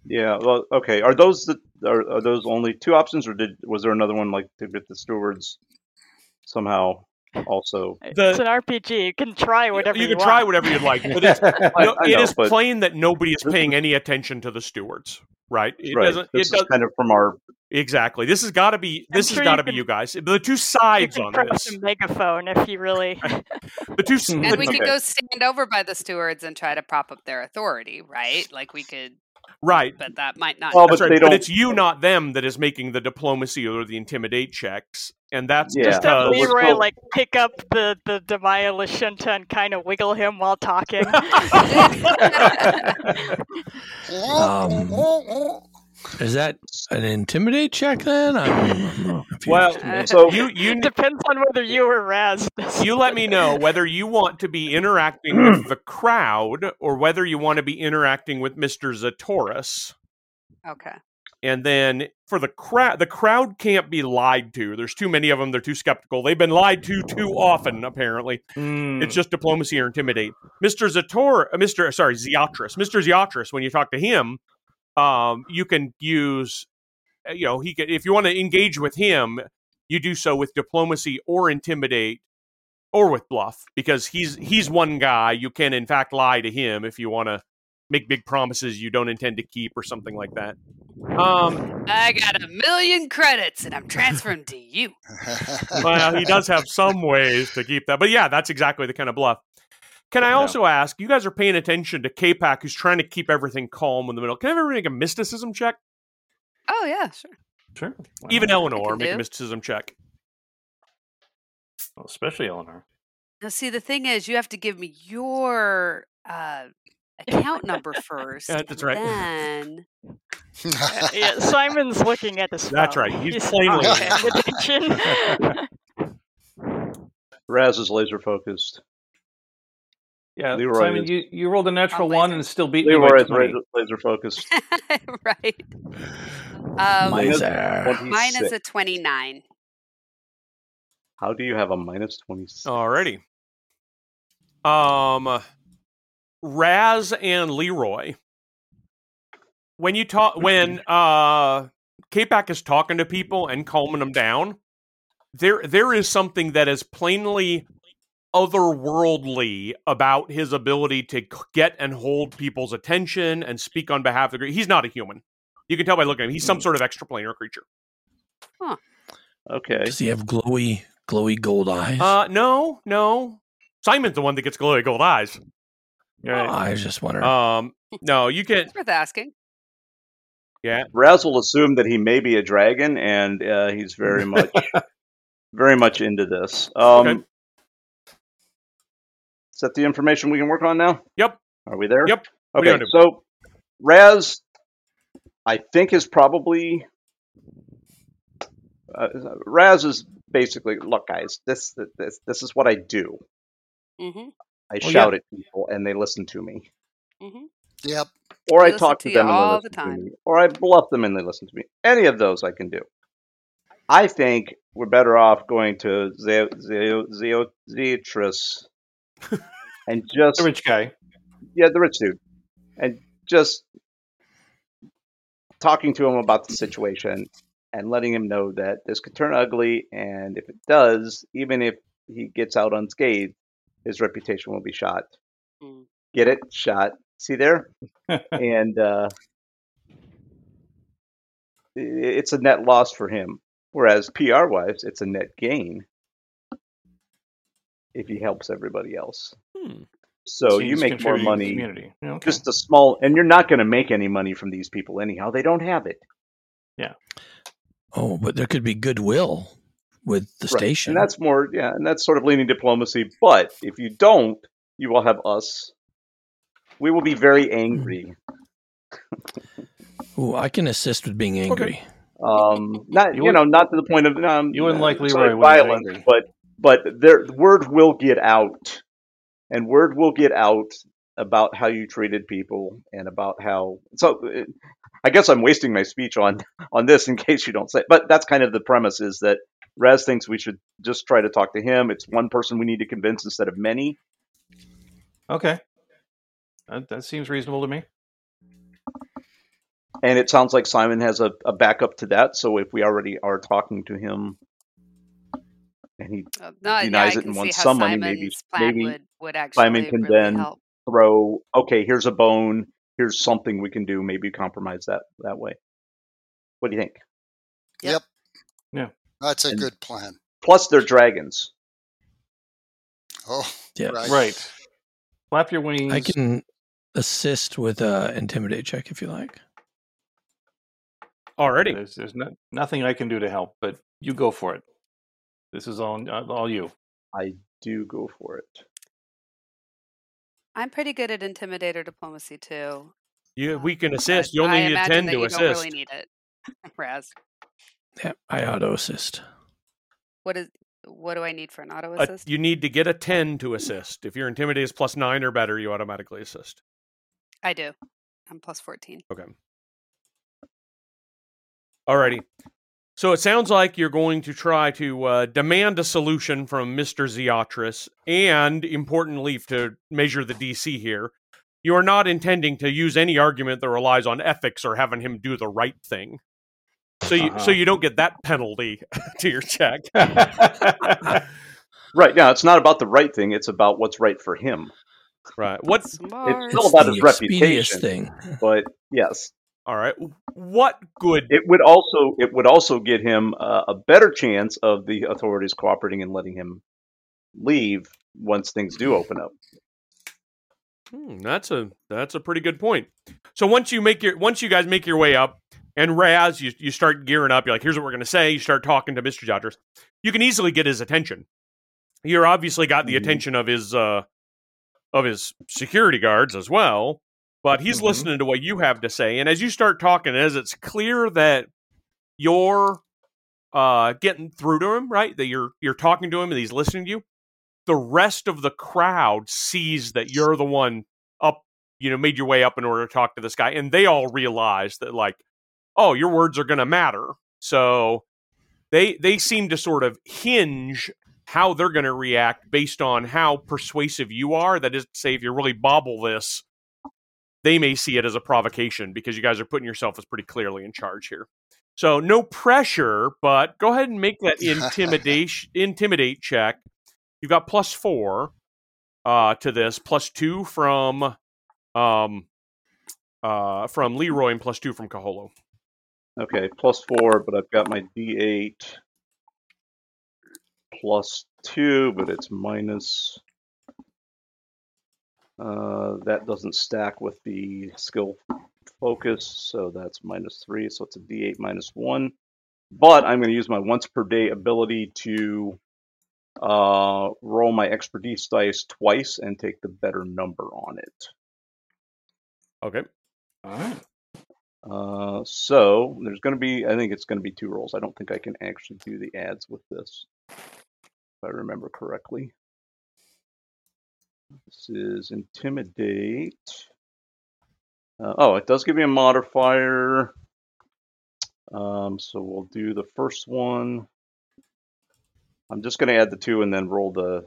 Yeah. Well, okay. Are those the are, are those only two options, or did was there another one like to get the stewards somehow also? it's an RPG. You can try whatever you you, can try whatever you'd like, but it's, no, it know, is but plain that nobody is This paying any attention to the stewards, right? It right. doesn't. This It does is kind of from our exactly. This has got to be. I'm This has got you to be you guys. The two You sides can on press this. a megaphone if you really. The two. And and the- we could Okay. go stand over by the stewards and try to prop up their authority, right? Like we could, right. but that might not. Well, but right. But it's you, not them, that is making the diplomacy or the intimidate checks, and that's Yeah. Just have because. we're Leroy still- like pick up the the Damaya Lashunta and kind of wiggle him while talking. Um, Is that an intimidate check then? I'm, I'm. Well, Uh, so you you Depends on whether you or Raz. you let me know whether you want to be interacting with the crowd or whether you want to be interacting with Mister Zatoris. okay. And then for the crowd, the crowd can't be lied to. There's too many of them. They're too skeptical. They've been lied to too often. Apparently, Mm. it's just diplomacy or intimidate. Mister Zator, uh, Mister sorry, Ziatris, Mister Ziatris. When you talk to him, um, you can use, uh, you know, he can if you want to engage with him, you do so with diplomacy or intimidate, or with bluff because he's he's one guy. You can in fact lie to him if you want to make big promises you don't intend to keep or something like that. Um, I got a million credits and I'm transferring to you. well, he does have some ways to keep that. But yeah, that's exactly the kind of bluff. Can I Yeah. also ask, you guys are paying attention to K-Pac, who's trying to keep everything calm in the middle. Can everybody make a mysticism check? Oh yeah, sure. Sure. Why Even not? Eleanor, can make a mysticism check. Well, especially Eleanor. Now see, the thing is, you have to give me your uh, account number first. Yeah, that's right. Then yeah, Simon's looking at his That's right, he's He's plainly- paying attention. Raz is laser focused. Yeah, Leroy Simon, is- you, you rolled a natural one and still beat me Leroy by is 20. laser, laser focused. right. Um, Laser. mine is a 29. How do you have a minus 26? Alrighty. Um, Raz and Leroy. When you talk, when uh, K-Pac is talking to people and calming them down, there there is something that is plainly otherworldly about his ability to get and hold people's attention and speak on behalf of the group. He's not a human. You can tell by looking at him. He's some sort of extraplanar creature. Okay. Does he have glowy, glowy gold eyes? Uh, no, no. Simon's the one that gets glowy gold eyes. Right. I was just wondering. Um, no, you can. It's worth asking. Yeah, Raz will assume that he may be a dragon, and uh, he's very much, very much into this. Um, Okay. Is that the information we can work on now? Yep. Are we there? Yep. What do you Okay. So, Raz, I think is probably. Uh, Raz is basically look, guys. This this this is what I do. Mm-hmm. I Well, shout at people, and they listen to me. Mm-hmm. Yep. or I talk to to you them and they all the time. to me, or I bluff them and they listen to me. Any of those I can do. I think we're better off going to Ze- Ze- Ze- Zeotris and just The rich guy. yeah, the rich dude, and just talking to him about the situation and letting him know that this could turn ugly, and if it does, even if he gets out unscathed, his reputation will be shot. Mm. Get it? Shot. See there? and uh, it's a net loss for him. Whereas PR wise, it's a net gain if he helps everybody else. Hmm. So you make more contributing the money, Community. Yeah, Okay. just a small, and you're not going to make any money from these people anyhow. They don't have it. Yeah. Oh, but there could be goodwill with the Right. station. and that's more, yeah, and that's sort of leaning diplomacy. But if you don't, you will have us. We will be very angry. Ooh, I can assist with being angry. Um, not You you, know, not to the point of um, you wouldn't like uh, Leroy sorry, violence, but but there word will get out, and word will get out about how you treated people and about how. So, uh, I guess I'm wasting my speech on on this in case you don't say. But that's kind of the premise: is that Raz thinks we should just try to talk to him. It's one person we need to convince instead of many. Okay. That, that seems reasonable to me. And it sounds like Simon has a, a backup to that. So if we already are talking to him, and he Uh, no, Denies I it and wants how some money, maybe- plan maybe would, would actually Simon can really then help. throw okay here's a bone here's something we can do maybe compromise that that way what do you think Yep. Yeah. That's a And- good plan. plus they're dragons Oh, Yeah. right. Right. Flap your wings. I can assist with a intimidate check if you like. Already. There's, there's no, nothing I can do to help, but you go for it. This is all uh, all you. i do go for it I'm pretty good at intimidator diplomacy too. You, we can assist. You only I need a ten to you assist. don't really need it, Raz. Yeah, I auto assist. What is? What do I need for an auto Uh, assist? you need to get a ten to assist. If your intimidate is plus nine or better, you automatically assist. I do. I'm plus fourteen. Okay. Alrighty. So it sounds like you're going to try to uh, demand a solution from Mr. Zeotris, and importantly, to measure the DC here, you are not intending to use any argument that relies on ethics or having him do the right thing. So you Uh-huh. so you don't get that penalty to your check. right now it's not about the right thing it's about what's right for him Right. What's Smart. all about the his reputation. thing. but yes All right. What good? it would also it would also get him uh, a better chance of the authorities cooperating and letting him leave once things do open up Hmm, that's a that's a pretty good point. So once you make your once you guys make your way up, and Raz, you you start gearing up. You're like, here's what we're gonna say. You start talking to Mister Dodgers. You can easily get his attention. You're obviously got the Mhm. attention of his uh of his security guards as well. But he's Mhm. listening to what you have to say. And as you start talking, as it's clear that you're uh, getting through to him, right? That you're you're talking to him and he's listening to you. The rest of the crowd sees that you're the one up, you know, made your way up in order to talk to this guy, and they all realize that, like, oh, your words are going to matter. So they they seem to sort of hinge how they're going to react based on how persuasive you are. That is to say, if you really bobble this, they may see it as a provocation because you guys are putting yourself as pretty clearly in charge here. So no pressure, but go ahead and make that intimidation intimidate check. You've got plus four uh, to this, plus two from um, uh, from Leroy, and plus two from Kaholo. Okay, plus four, but I've got my D8 plus two, but it's minus. Uh, that doesn't stack with the skill focus, so that's minus three, so it's a D8 minus one. But I'm going to use my once per day ability to uh, roll my expertise dice twice and take the better number on it. Okay. All right. Uh, so there's going to be, I think it's going to be two rolls. I don't think I can actually do the ads with this, if I remember correctly. This is intimidate. Uh, oh, it does give me a modifier. Um, so we'll do the first one. I'm just going to add the two and then roll the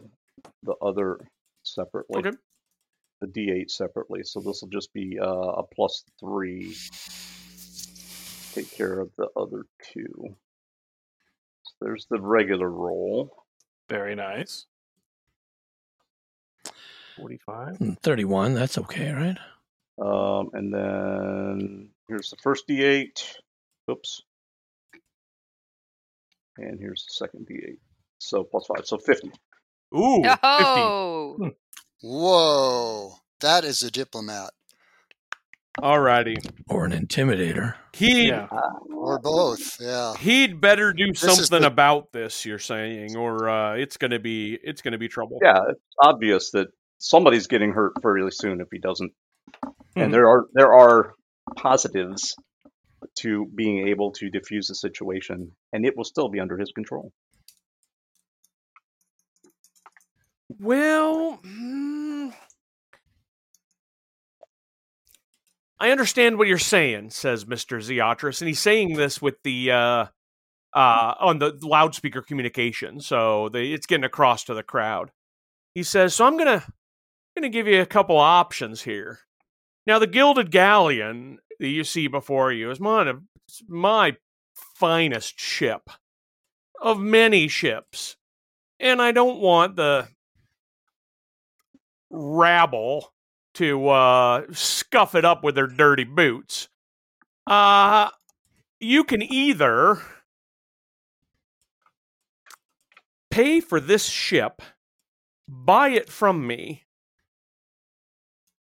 the other separately. Okay. The D8 separately. So this will just be uh, a plus three. Take care of the other two. So there's the regular roll. Very nice. 45. Hmm, 31. That's okay, right? Um, and then here's the first D8. Oops. And here's the second D8. So plus five. So 50. Ooh, 50. Oh, Whoa, that is a diplomat, Alrighty. Or an intimidator. He Yeah. or both. Yeah. he'd better do This something the- about this. You're saying, or uh, it's gonna be it's gonna be trouble. Yeah, it's obvious that somebody's getting hurt fairly soon if he doesn't. Mhm. And there are there are positives to being able to diffuse the situation, and it will still be under his control. Well, mm, I understand what you're saying, says Mister Zeotris, and he's saying this with the uh, uh, on the loudspeaker communication, so the, it's getting across to the crowd. He says, "So I'm gonna gonna give you a couple options here. Now, the Gilded Galleon that you see before you is of my finest ship of many ships, and I don't want the rabble to uh, scuff it up with their dirty boots. Uh, you can either pay for this ship, buy it from me,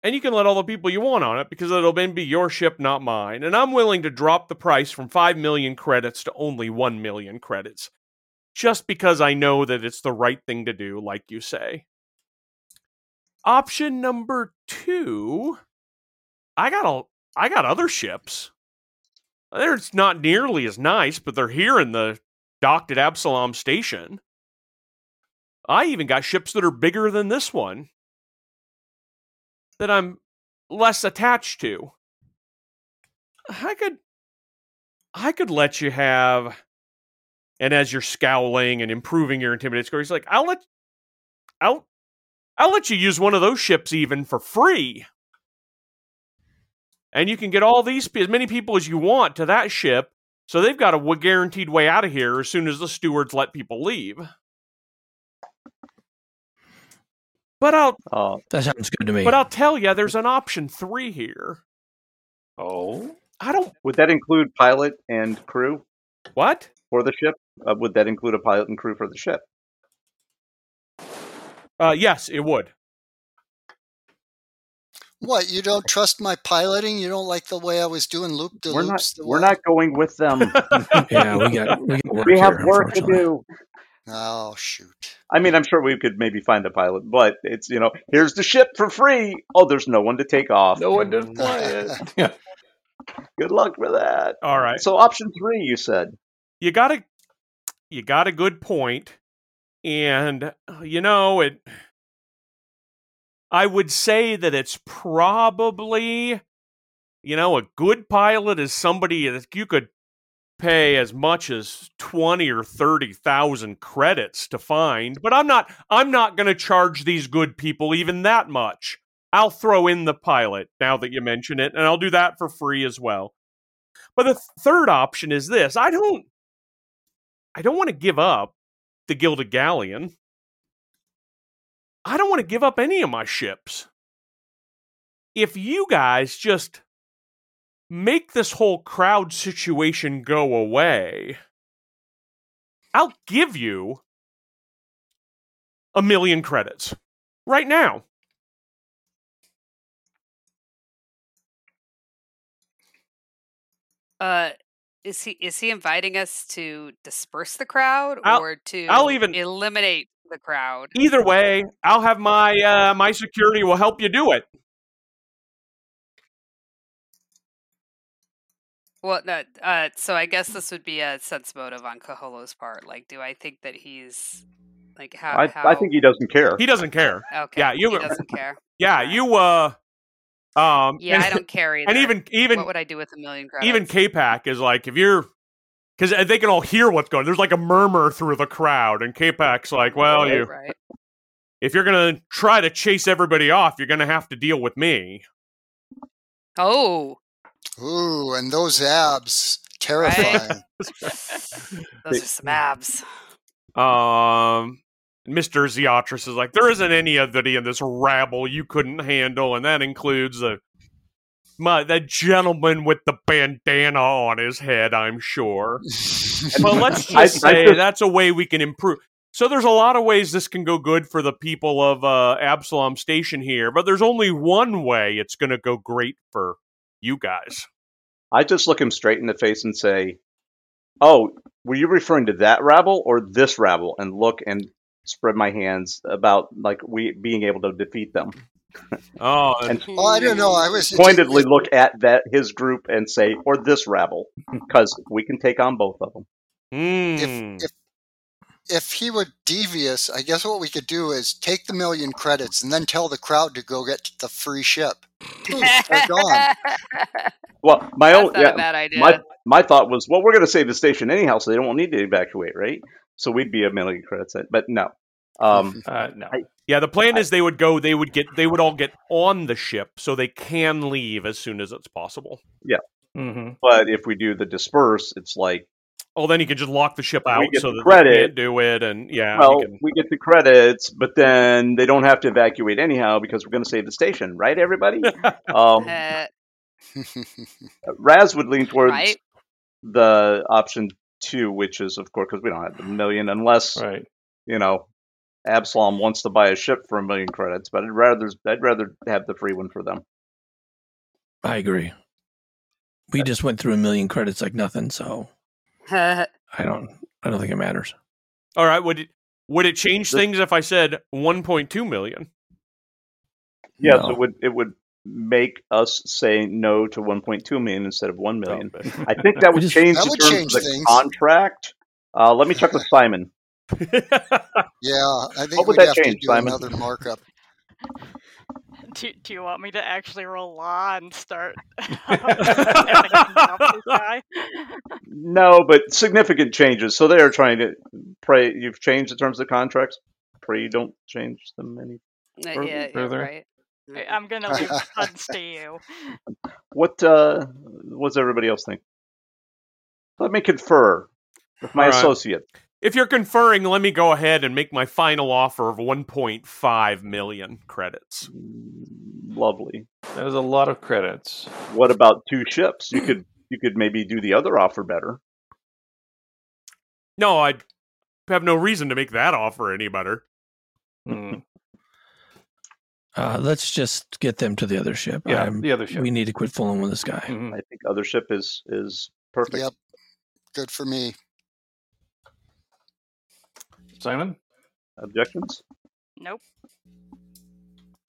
and you can let all the people you want on it because it'll then be your ship, not mine. And I'm willing to drop the price from 5 million credits to only 1 million credits just because I know that it's the right thing to do, like you say. Option number two, I got a, I got other ships. They're not nearly as nice, but they're here in the docked at Absalom Station. I even got ships that are bigger than this one that I'm less attached to. I could, I could let you have. And as you're scowling and improving your intimidate score, he's like, "I'll let, I'll, I'll let you use one of those ships even for free. And you can get all these as many people as you want to that ship, so they've got a guaranteed way out of here as soon as the stewards let people leave. But I'll Uh, That sounds good to me. but I'll tell you, there's an option three here. Oh. I don't would that include pilot and crew what? for the ship? Uh, would that include a pilot and crew for the ship? Uh, yes, it would. What? You don't trust my piloting? You don't like the way I was doing loop de We're not. loops? We're not going with them. yeah, we got we got work we have here, work to do. Oh shoot. I mean, I'm sure we could maybe find a pilot, but it's you know, here's the ship for free. Oh, there's no one to take off. No one did fly it. Yeah. Good luck with that. All right. So option three, you said. you got a you got a good point and you know it i would say that it's probably you know a good pilot is somebody that you could pay as much as 20 or 30,000 credits to find but i'm not i'm not going to charge these good people even that much i'll throw in the pilot now that you mention it and i'll do that for free as well but the th- third option is this i don't I don't want to give up the Gilded Galleon. I don't want to give up any of my ships. If you guys just make this whole crowd situation go away, I'll give you a million credits right now. Uh, is he is he inviting us to disperse the crowd I'll- or to I'll even- eliminate the crowd? Either way, I'll have my uh, my security will help you do it. Well, no. Uh, so I guess this would be a sense motive on Kaholo's part. Like, do I think that he's like how? I, how... I think he doesn't care. He doesn't care. Okay. yeah, you- He doesn't care. Yeah, you uh um Yeah, and- I don't care either. and even even what would I do with a million credits? even K-Pac is like if you're because they can all hear what's going. There's like a murmur through the crowd, and K-Pac's like, "Well, right, you right. if you're gonna try to chase everybody off, you're gonna have to deal with me." Oh, Ooh, and those abs, terrifying. those are some abs. Um, Mister Zeotris is like, "There isn't any anybody in this rabble you couldn't handle, and that includes a." My, that gentleman with the bandana on his head, I'm sure. But let's just I- I say just- that's a way we can improve. So there's a lot of ways this can go good for the people of uh, Absalom Station here, but there's only one way it's going to go great for you guys. I just look him straight in the face and say, "Oh, were you referring to that rabble or this rabble?" And look and spread my hands about like we being able to defeat them. Oh, And well, I don't know. I was pointedly look at that his group and say, "Or this rabble," because we can take on both of them. mm. if if if he were devious, I guess what we could do is take the million credits and then tell the crowd to go get the free ship. Poof, they're gone. Well, my That's own yeah, bad idea. my my thought was, well, we're going to save the station anyhow, so they don't need to evacuate, right? So we'd be a million credits, in, but no. Um, Uh, no. yeah, the plan is they would go, they would get, they would all get on the ship so they can leave as soon as it's possible. hmm but if we do the disperse, it's like, Oh, then you can just lock the ship out so the that credit. they can't do it, and yeah, well, we can, we get the credits, but then they don't have to evacuate anyhow because we're going to save the station, right, everybody? um, Uh, Raz would lean towards right? the option two, which is, of course, because we don't have the million, unless Right. you know Absalom wants to buy a ship for a million credits. But I'd rather I'd rather have the free one for them. I agree. We just went through a million credits like nothing, so I don't I don't think it matters. all right. Would it would it change The- things if I said 1.2 million? Yes, No. it would it would make us say no to 1.2 million instead of 1 million. Oh, I think that would just- change That the would terms change of the things. contract. Uh, let me check with Simon. Yeah, I think What would we'd that have change, to do Simon? another markup. Do, do you want me to actually roll law and start having to help this guy? No, but significant changes. So they are trying to pray. You've changed the terms of the contracts. Pray you don't change them any. Uh, Fur- yeah, yeah, further? right. I- I'm gonna leave funds to you. What uh, what does everybody else think? Let me confer with my All right. associate. If you're conferring, let me go ahead and make my final offer of 1.5 million credits. Lovely. That was a lot of credits. What about two ships? You could you could maybe do the other offer better. No, I have no reason to make that offer any better. Mm. Uh, let's just get them to the other ship. Yeah, I'm- the other ship. We need to quit fooling with this guy. Mhm. I think other ship is is perfect. Yep, good for me. Simon, Objections? Nope.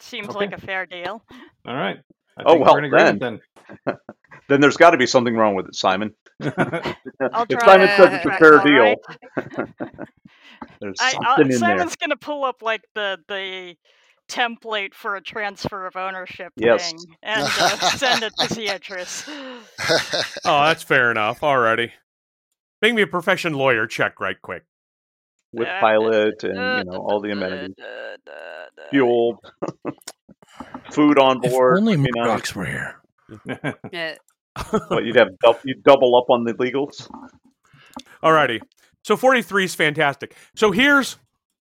Seems Okay. like a fair deal. all right. I Oh, well, we're in then. Then there's got to be something wrong with it, Simon. I'll if try Simon says it's a fair all deal, right. there's I, something I'll, in there. Simon's gonna pull up like the the template for a transfer of ownership Yes. thing and uh, send it to Ciatrice. Oh, that's fair enough. Alrighty. Make me a profession lawyer check right quick. With pilot and you know all the amenities, fuel, food on board. If board. only you know, Murdochs were here. Yeah. what you'd have dou- you'd double up on the legals. Alrighty. So 43 is fantastic. So here's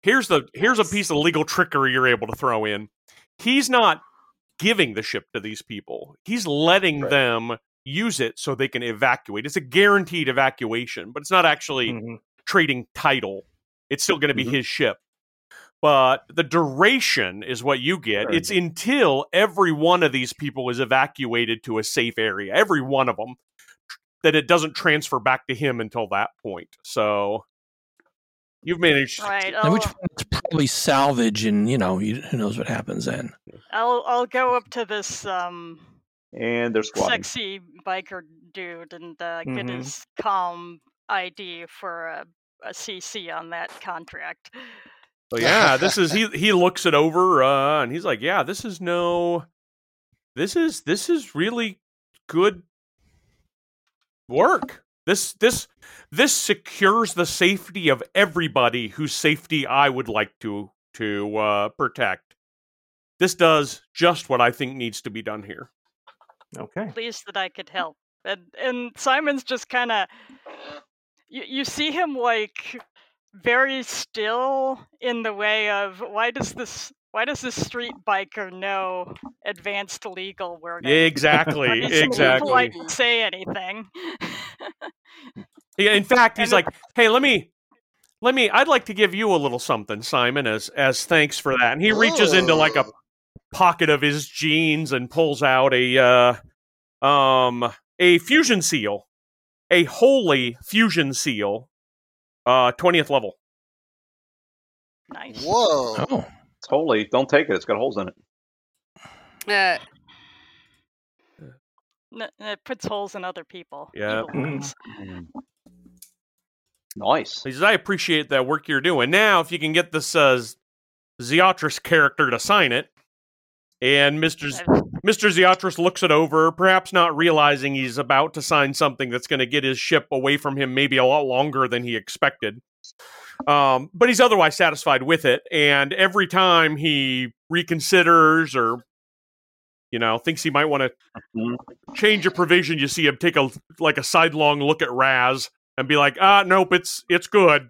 here's the here's a piece of legal trickery you're able to throw in. He's not giving the ship to these people. He's letting Right. them use it so they can evacuate. It's a guaranteed evacuation, but it's not actually Mhm. trading title. It's still going to be Mhm. his ship. But the duration is what you get. Right. It's until every one of these people is evacuated to a safe area. Every one of them. That it doesn't transfer back to him until that point. So you've managed. Right. Now, which one's probably salvage, and you know, you, who knows what happens then? I'll I'll go up to this um And they're sexy biker dude and uh, get Mhm. his calm ID for a, a CC on that contract. So yeah, this is he. He looks it over uh, and he's like, "Yeah, this is no. This is this is really good work. This this this secures the safety of everybody whose safety I would like to to uh, protect. This does just what I think needs to be done here. Okay. Pleased that I could help. And and Simon's just kind of you you see him like very still in the way of why does this why does this street biker know advanced legal wording? Exactly, exactly. to say anything. Yeah, in fact, he's And like, "Hey, let me, let me. I'd like to give you a little something, Simon, as as thanks for that." And he reaches into like a pocket of his jeans and pulls out a uh, um a fusion seal, a holy fusion seal, uh, twentieth level. nice. Whoa. Oh, It's holy. Don't take it. It's got holes in it. Uh, N- it puts holes in other people. Yeah. Nice. He says, "I appreciate that work you're doing. Now, if you can get this uh, Zeotris character to sign it." And Mr. Z- I've- Mr. Zeotris looks it over, perhaps not realizing he's about to sign something that's going to get his ship away from him maybe a lot longer than he expected. Um, but he's otherwise satisfied with it. And every time he reconsiders or, you know, thinks he might want to Mhm. change a provision, you see him take a like a sidelong look at Raz and be like, ah, nope, it's it's good.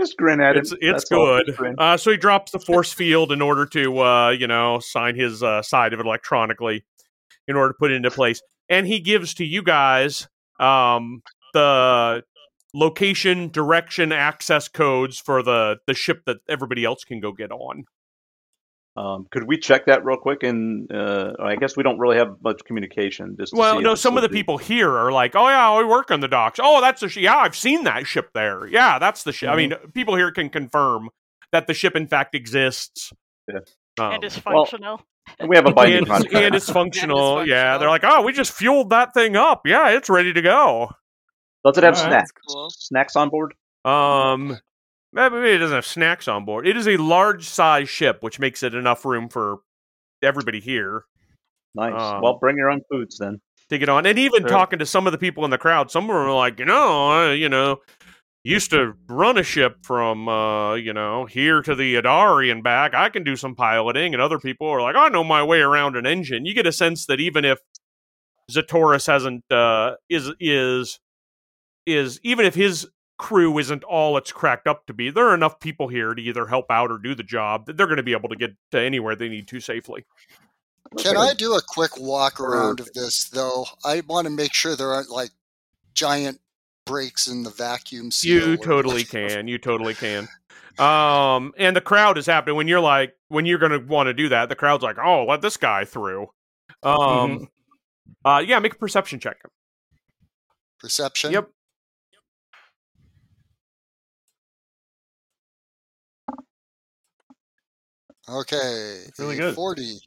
Just grin at him. It's good. Uh, so he drops the force field in order to uh, you know sign his uh, side of it electronically in order to put it into place, and he gives to you guys um, the location, direction, access codes for the the ship that everybody else can go get on. Um, could we check that real quick? And uh, I guess we don't really have much communication. Just Well, no, some of would the be- people here are like, "Oh yeah, we work on the docks. Oh, that's the ship. yeah, I've seen that ship there. Yeah, that's the ship." I mean, people here can confirm that the ship in fact exists. Yeah. Um, and is functional. And we have a binding and, contract. and it's functional. Yeah, they're like, oh, we just fueled that thing up. Yeah, it's ready to go. Does it have Alright. snacks? That's cool. Snacks on board? Um, maybe it doesn't have snacks on board. It is a large size ship, which makes it enough room for everybody here Nice. Um, well, bring your own foods then. to get on. And even Sure. talking to some of the people in the crowd, some of them are like, you know, I, you know, used to run a ship from, uh, you know, here to the Idari and back. I can do some piloting. And other people are like, I know my way around an engine. You get a sense that even if Zatoris hasn't, uh, is, is, is, even if his crew isn't all it's cracked up to be, there are enough people here to either help out or do the job that they're going to be able to get to anywhere they need to safely. Can Okay. I do a quick walk around of this though? I want to make sure there aren't like giant breaks in the vacuum seal. You totally can. You totally can. Um, and the crowd is happening when you're like when you're gonna want to do that. The crowd's like, "Oh, let this guy through." Um, uh, yeah, make a perception check. Perception. Yep. Okay. Really good. 40.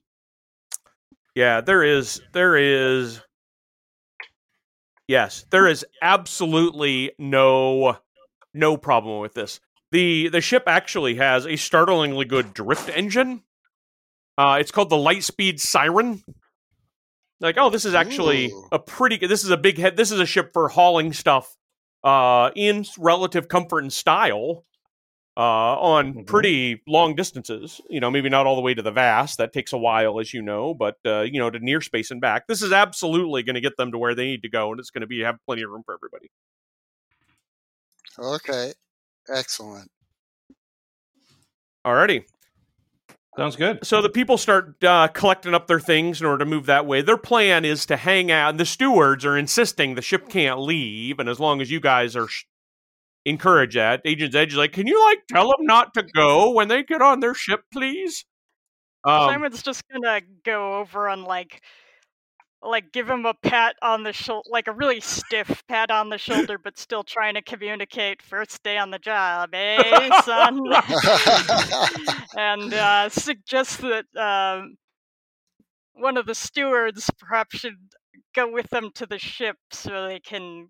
Yeah, there is there is Yes, there is absolutely no no problem with this. The the ship actually has a startlingly good drift engine. Uh it's called the Lightspeed Siren. Like, oh, this is actually Ooh. a pretty good this is a big head this is a ship for hauling stuff uh in relative comfort and style uh on Mhm. pretty long distances. You know, maybe not all the way to the vast, that takes a while as you know, but uh, you know, to near space and back. This is absolutely going to get them to where they need to go and it's going to be have plenty of room for everybody. Okay. Excellent. Alrighty. Sounds good. So the people start uh, collecting up their things in order to move that way. Their plan is to hang out. And the stewards are insisting the ship can't leave, and as long as you guys are sh- encourage that, Agent's Edge is like, "Can you like tell them not to go when they get on their ship, please?" Um, Simon's just gonna go over and like, like give him a pat on the shoulder, like a really stiff pat on the shoulder, but still trying to communicate. First day on the job, eh, son? and uh, suggest that um, one of the stewards perhaps should go with them to the ship so they can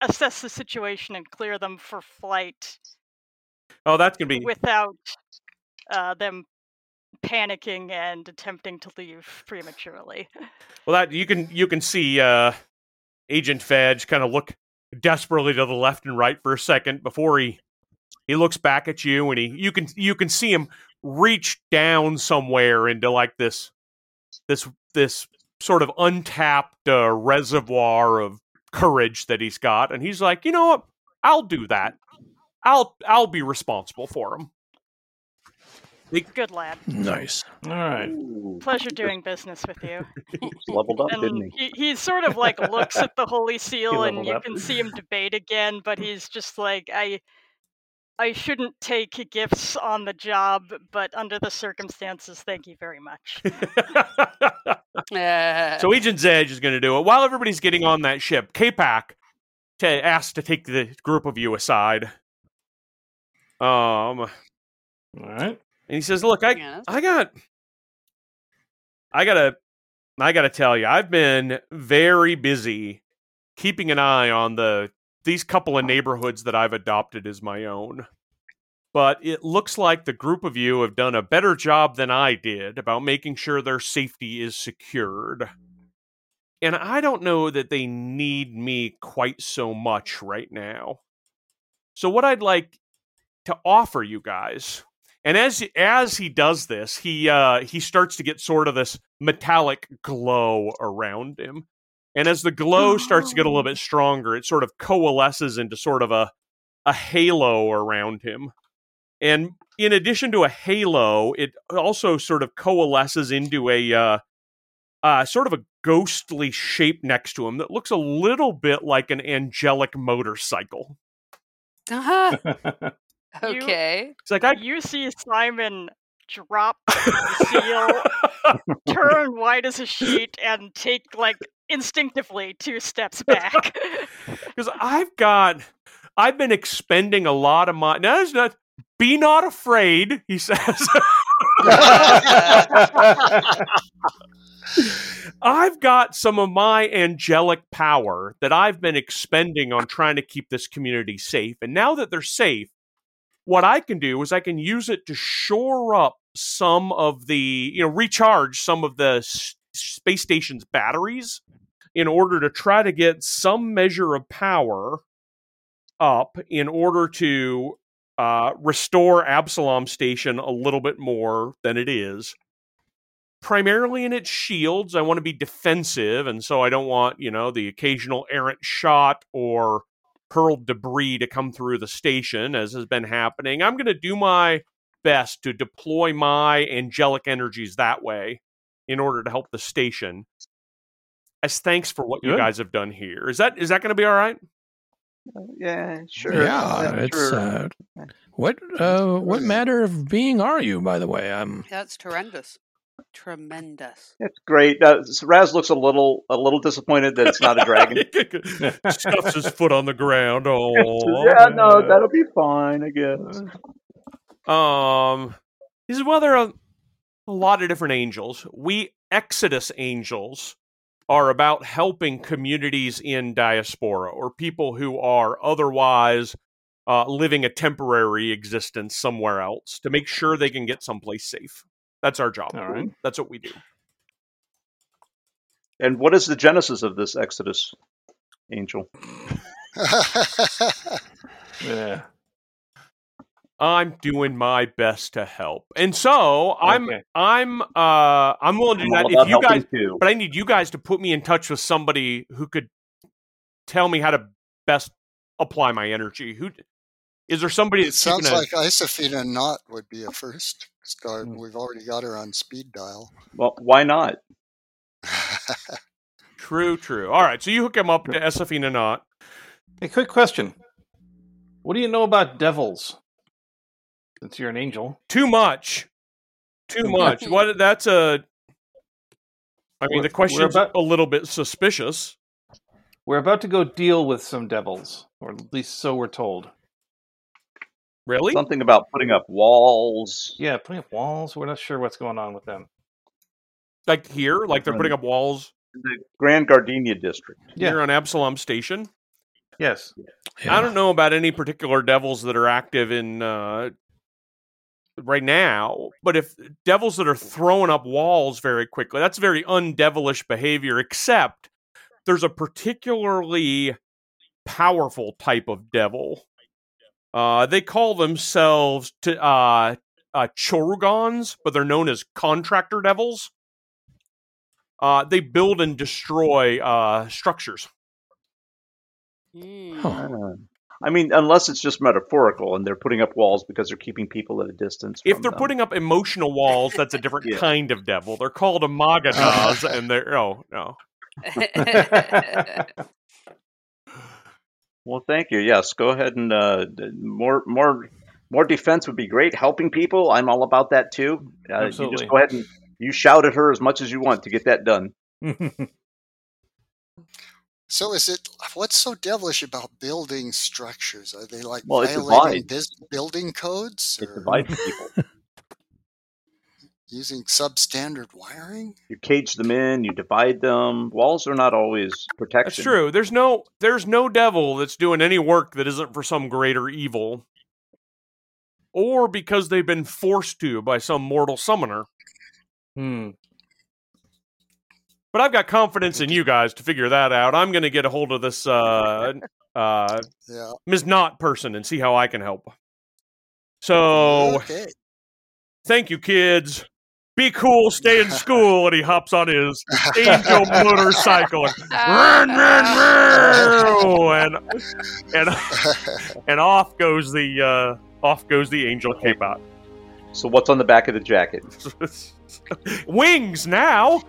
assess the situation and clear them for flight oh, that's gonna be without uh, them panicking and attempting to leave prematurely. Well, that you can you can see uh, Agent Fedge kind of look desperately to the left and right for a second before he he looks back at you, and he you can you can see him reach down somewhere into like this this this sort of untapped uh, reservoir of courage that he's got, and he's like, you know what, I'll do that. I'll I'll be responsible for him. Good lad. Nice. All right. Ooh, Pleasure doing business with you. just leveled up, didn't And he? he, he sort of like looks at the holy seal, and you up. can see him debate again, but he's just like, I. I shouldn't take gifts on the job, but under the circumstances, thank you very much. Uh, So Agent Zedge is going to do it while everybody's getting on that ship. K-Pac to ask to take the group of you aside. Um, All right. and he says, "Look, I Yes. I got I got to I got to tell you, I've been very busy keeping an eye on the these couple of neighborhoods that I've adopted as my own. But it looks like the group of you have done a better job than I did about making sure their safety is secured. And I don't know that they need me quite so much right now. So what I'd like to offer you guys and as as he does this, he uh, he starts to get sort of this metallic glow around him, and as the glow starts to get a little bit stronger, it sort of coalesces into sort of a a halo around him. And in addition to a halo, it also sort of coalesces into a uh, uh, sort of a ghostly shape next to him that looks a little bit like an angelic motorcycle. uh-huh. You- Okay. It's like I You see Simon drop the seal, turn white as a sheet, and take like instinctively two steps back. because I've got, I've been expending a lot of my. Now, not. Be not afraid, he says. I've got some of my angelic power that I've been expending on trying to keep this community safe. And now that they're safe, what I can do is I can use it to shore up some of the, you know, recharge some of the s- space station's batteries in order to try to get some measure of power up in order to uh, restore Absalom Station a little bit more than it is. Primarily in its shields, I want to be defensive, and so I don't want, you know, the occasional errant shot or hurled debris to come through the station, as has been happening. I'm going to do my best to deploy my angelic energies that way in order to help the station. As thanks for what you guys have done here. Is that is that going to be all right? Yeah, sure. Yeah, it's sure. uh, what uh, what matter of being are you? By the way, I'm That's tremendous. Tremendous. It's great. Uh, Raz looks a little a little disappointed that it's not a dragon. Stuffs his foot on the ground. Oh, yeah, no, that'll be fine, I guess. Um, He says, Well, there are a lot of different angels. We Exodus angels are about helping communities in diaspora or people who are otherwise uh, living a temporary existence somewhere else to make sure they can get someplace safe. That's our job. All right. That's what we do. And what is the genesis of this Exodus angel? Yeah. I'm doing my best to help, and so I'm I'm uh I'm willing to do I'm that if you guys. too. But I need you guys to put me in touch with somebody who could tell me how to best apply my energy. Who is there somebody it that's sounds keeping a- like Isafina Knot would be a first start. Hmm. We've already got her on speed dial. Well, why not? True, true. All right, so you hook him up to Esafina Knot. Hey, quick question. What do you know about devils? Since you're an angel. Too much. Too much. What? That's a. I mean, We're- the question's about- a little bit suspicious. We're about to go deal with some devils, or at least so we're told. Really? Something about putting up walls. Yeah, putting up walls. We're not sure what's going on with them. Like here, like they're putting up walls in The Grand Gardenia district. Yeah. here on Absalom Station. Yes. I don't know about any particular devils that are active in uh, right now, but if devils that are throwing up walls very quickly, that's very undevilish behavior. Except there's a particularly powerful type of devil. Uh, they call themselves to, uh, uh, Chorugons, but they're known as contractor devils. Uh, they build and destroy uh, structures. Mm. Huh. Uh, I mean, unless it's just metaphorical and they're putting up walls because they're keeping people at a distance. If they're them. putting up emotional walls, that's a different Yeah. kind of devil. They're called amagadas, and they're oh no. Well, thank you. Yes, go ahead and uh, more more more defense would be great. Helping people, I'm all about that too. Uh, you just go ahead and you shout at her as much as you want to get that done. So is it? What's so devilish about building structures? Are they like Well, violating divides. bus- building codes It divides people. Using substandard wiring? You cage them in. You divide them. Walls are not always protection. That's true. There's no there's no devil that's doing any work that isn't for some greater evil. Or because they've been forced to by some mortal summoner. Hmm. But I've got confidence in you guys to figure that out. I'm gonna get a hold of this uh uh Yeah. Ms. Not person and see how I can help. So okay. thank you, kids. Be cool, stay in school, and he hops on his angel motorcycle and run, run, run, and and and off goes the uh, off goes the angel cape out. So what's on the back of the jacket? wings now,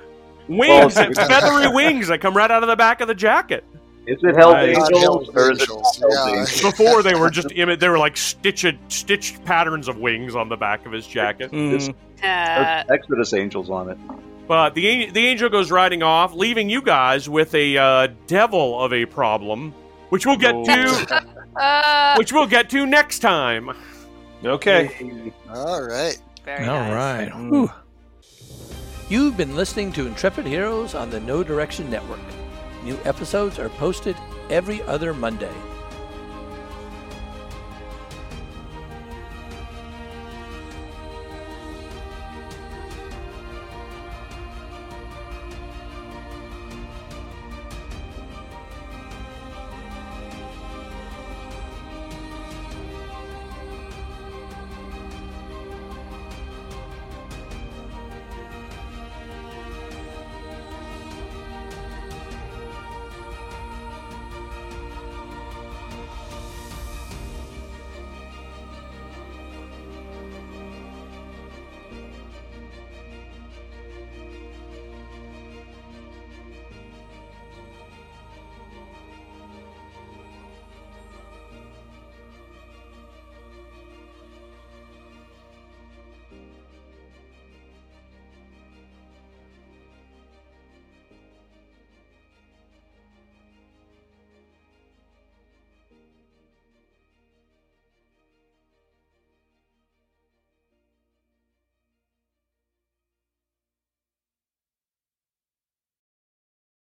wings, Well, and feathery wings that come right out of the back of the jacket. Is it Hell's Nice. Angels Hell's or is it Angels, Hell's yeah. Angels? Before they were just imi- they were like stitched stitched patterns of wings on the back of his jacket. Hmm. Uh, There's Exodus Angels on it. But the the angel goes riding off, leaving you guys with a uh, devil of a problem, which we'll get to, uh, which we'll get to next time. Okay. All right. very All nice. right. Mm. You've been listening to Intrepid Heroes on the No Direction Network. New episodes are posted every other Monday.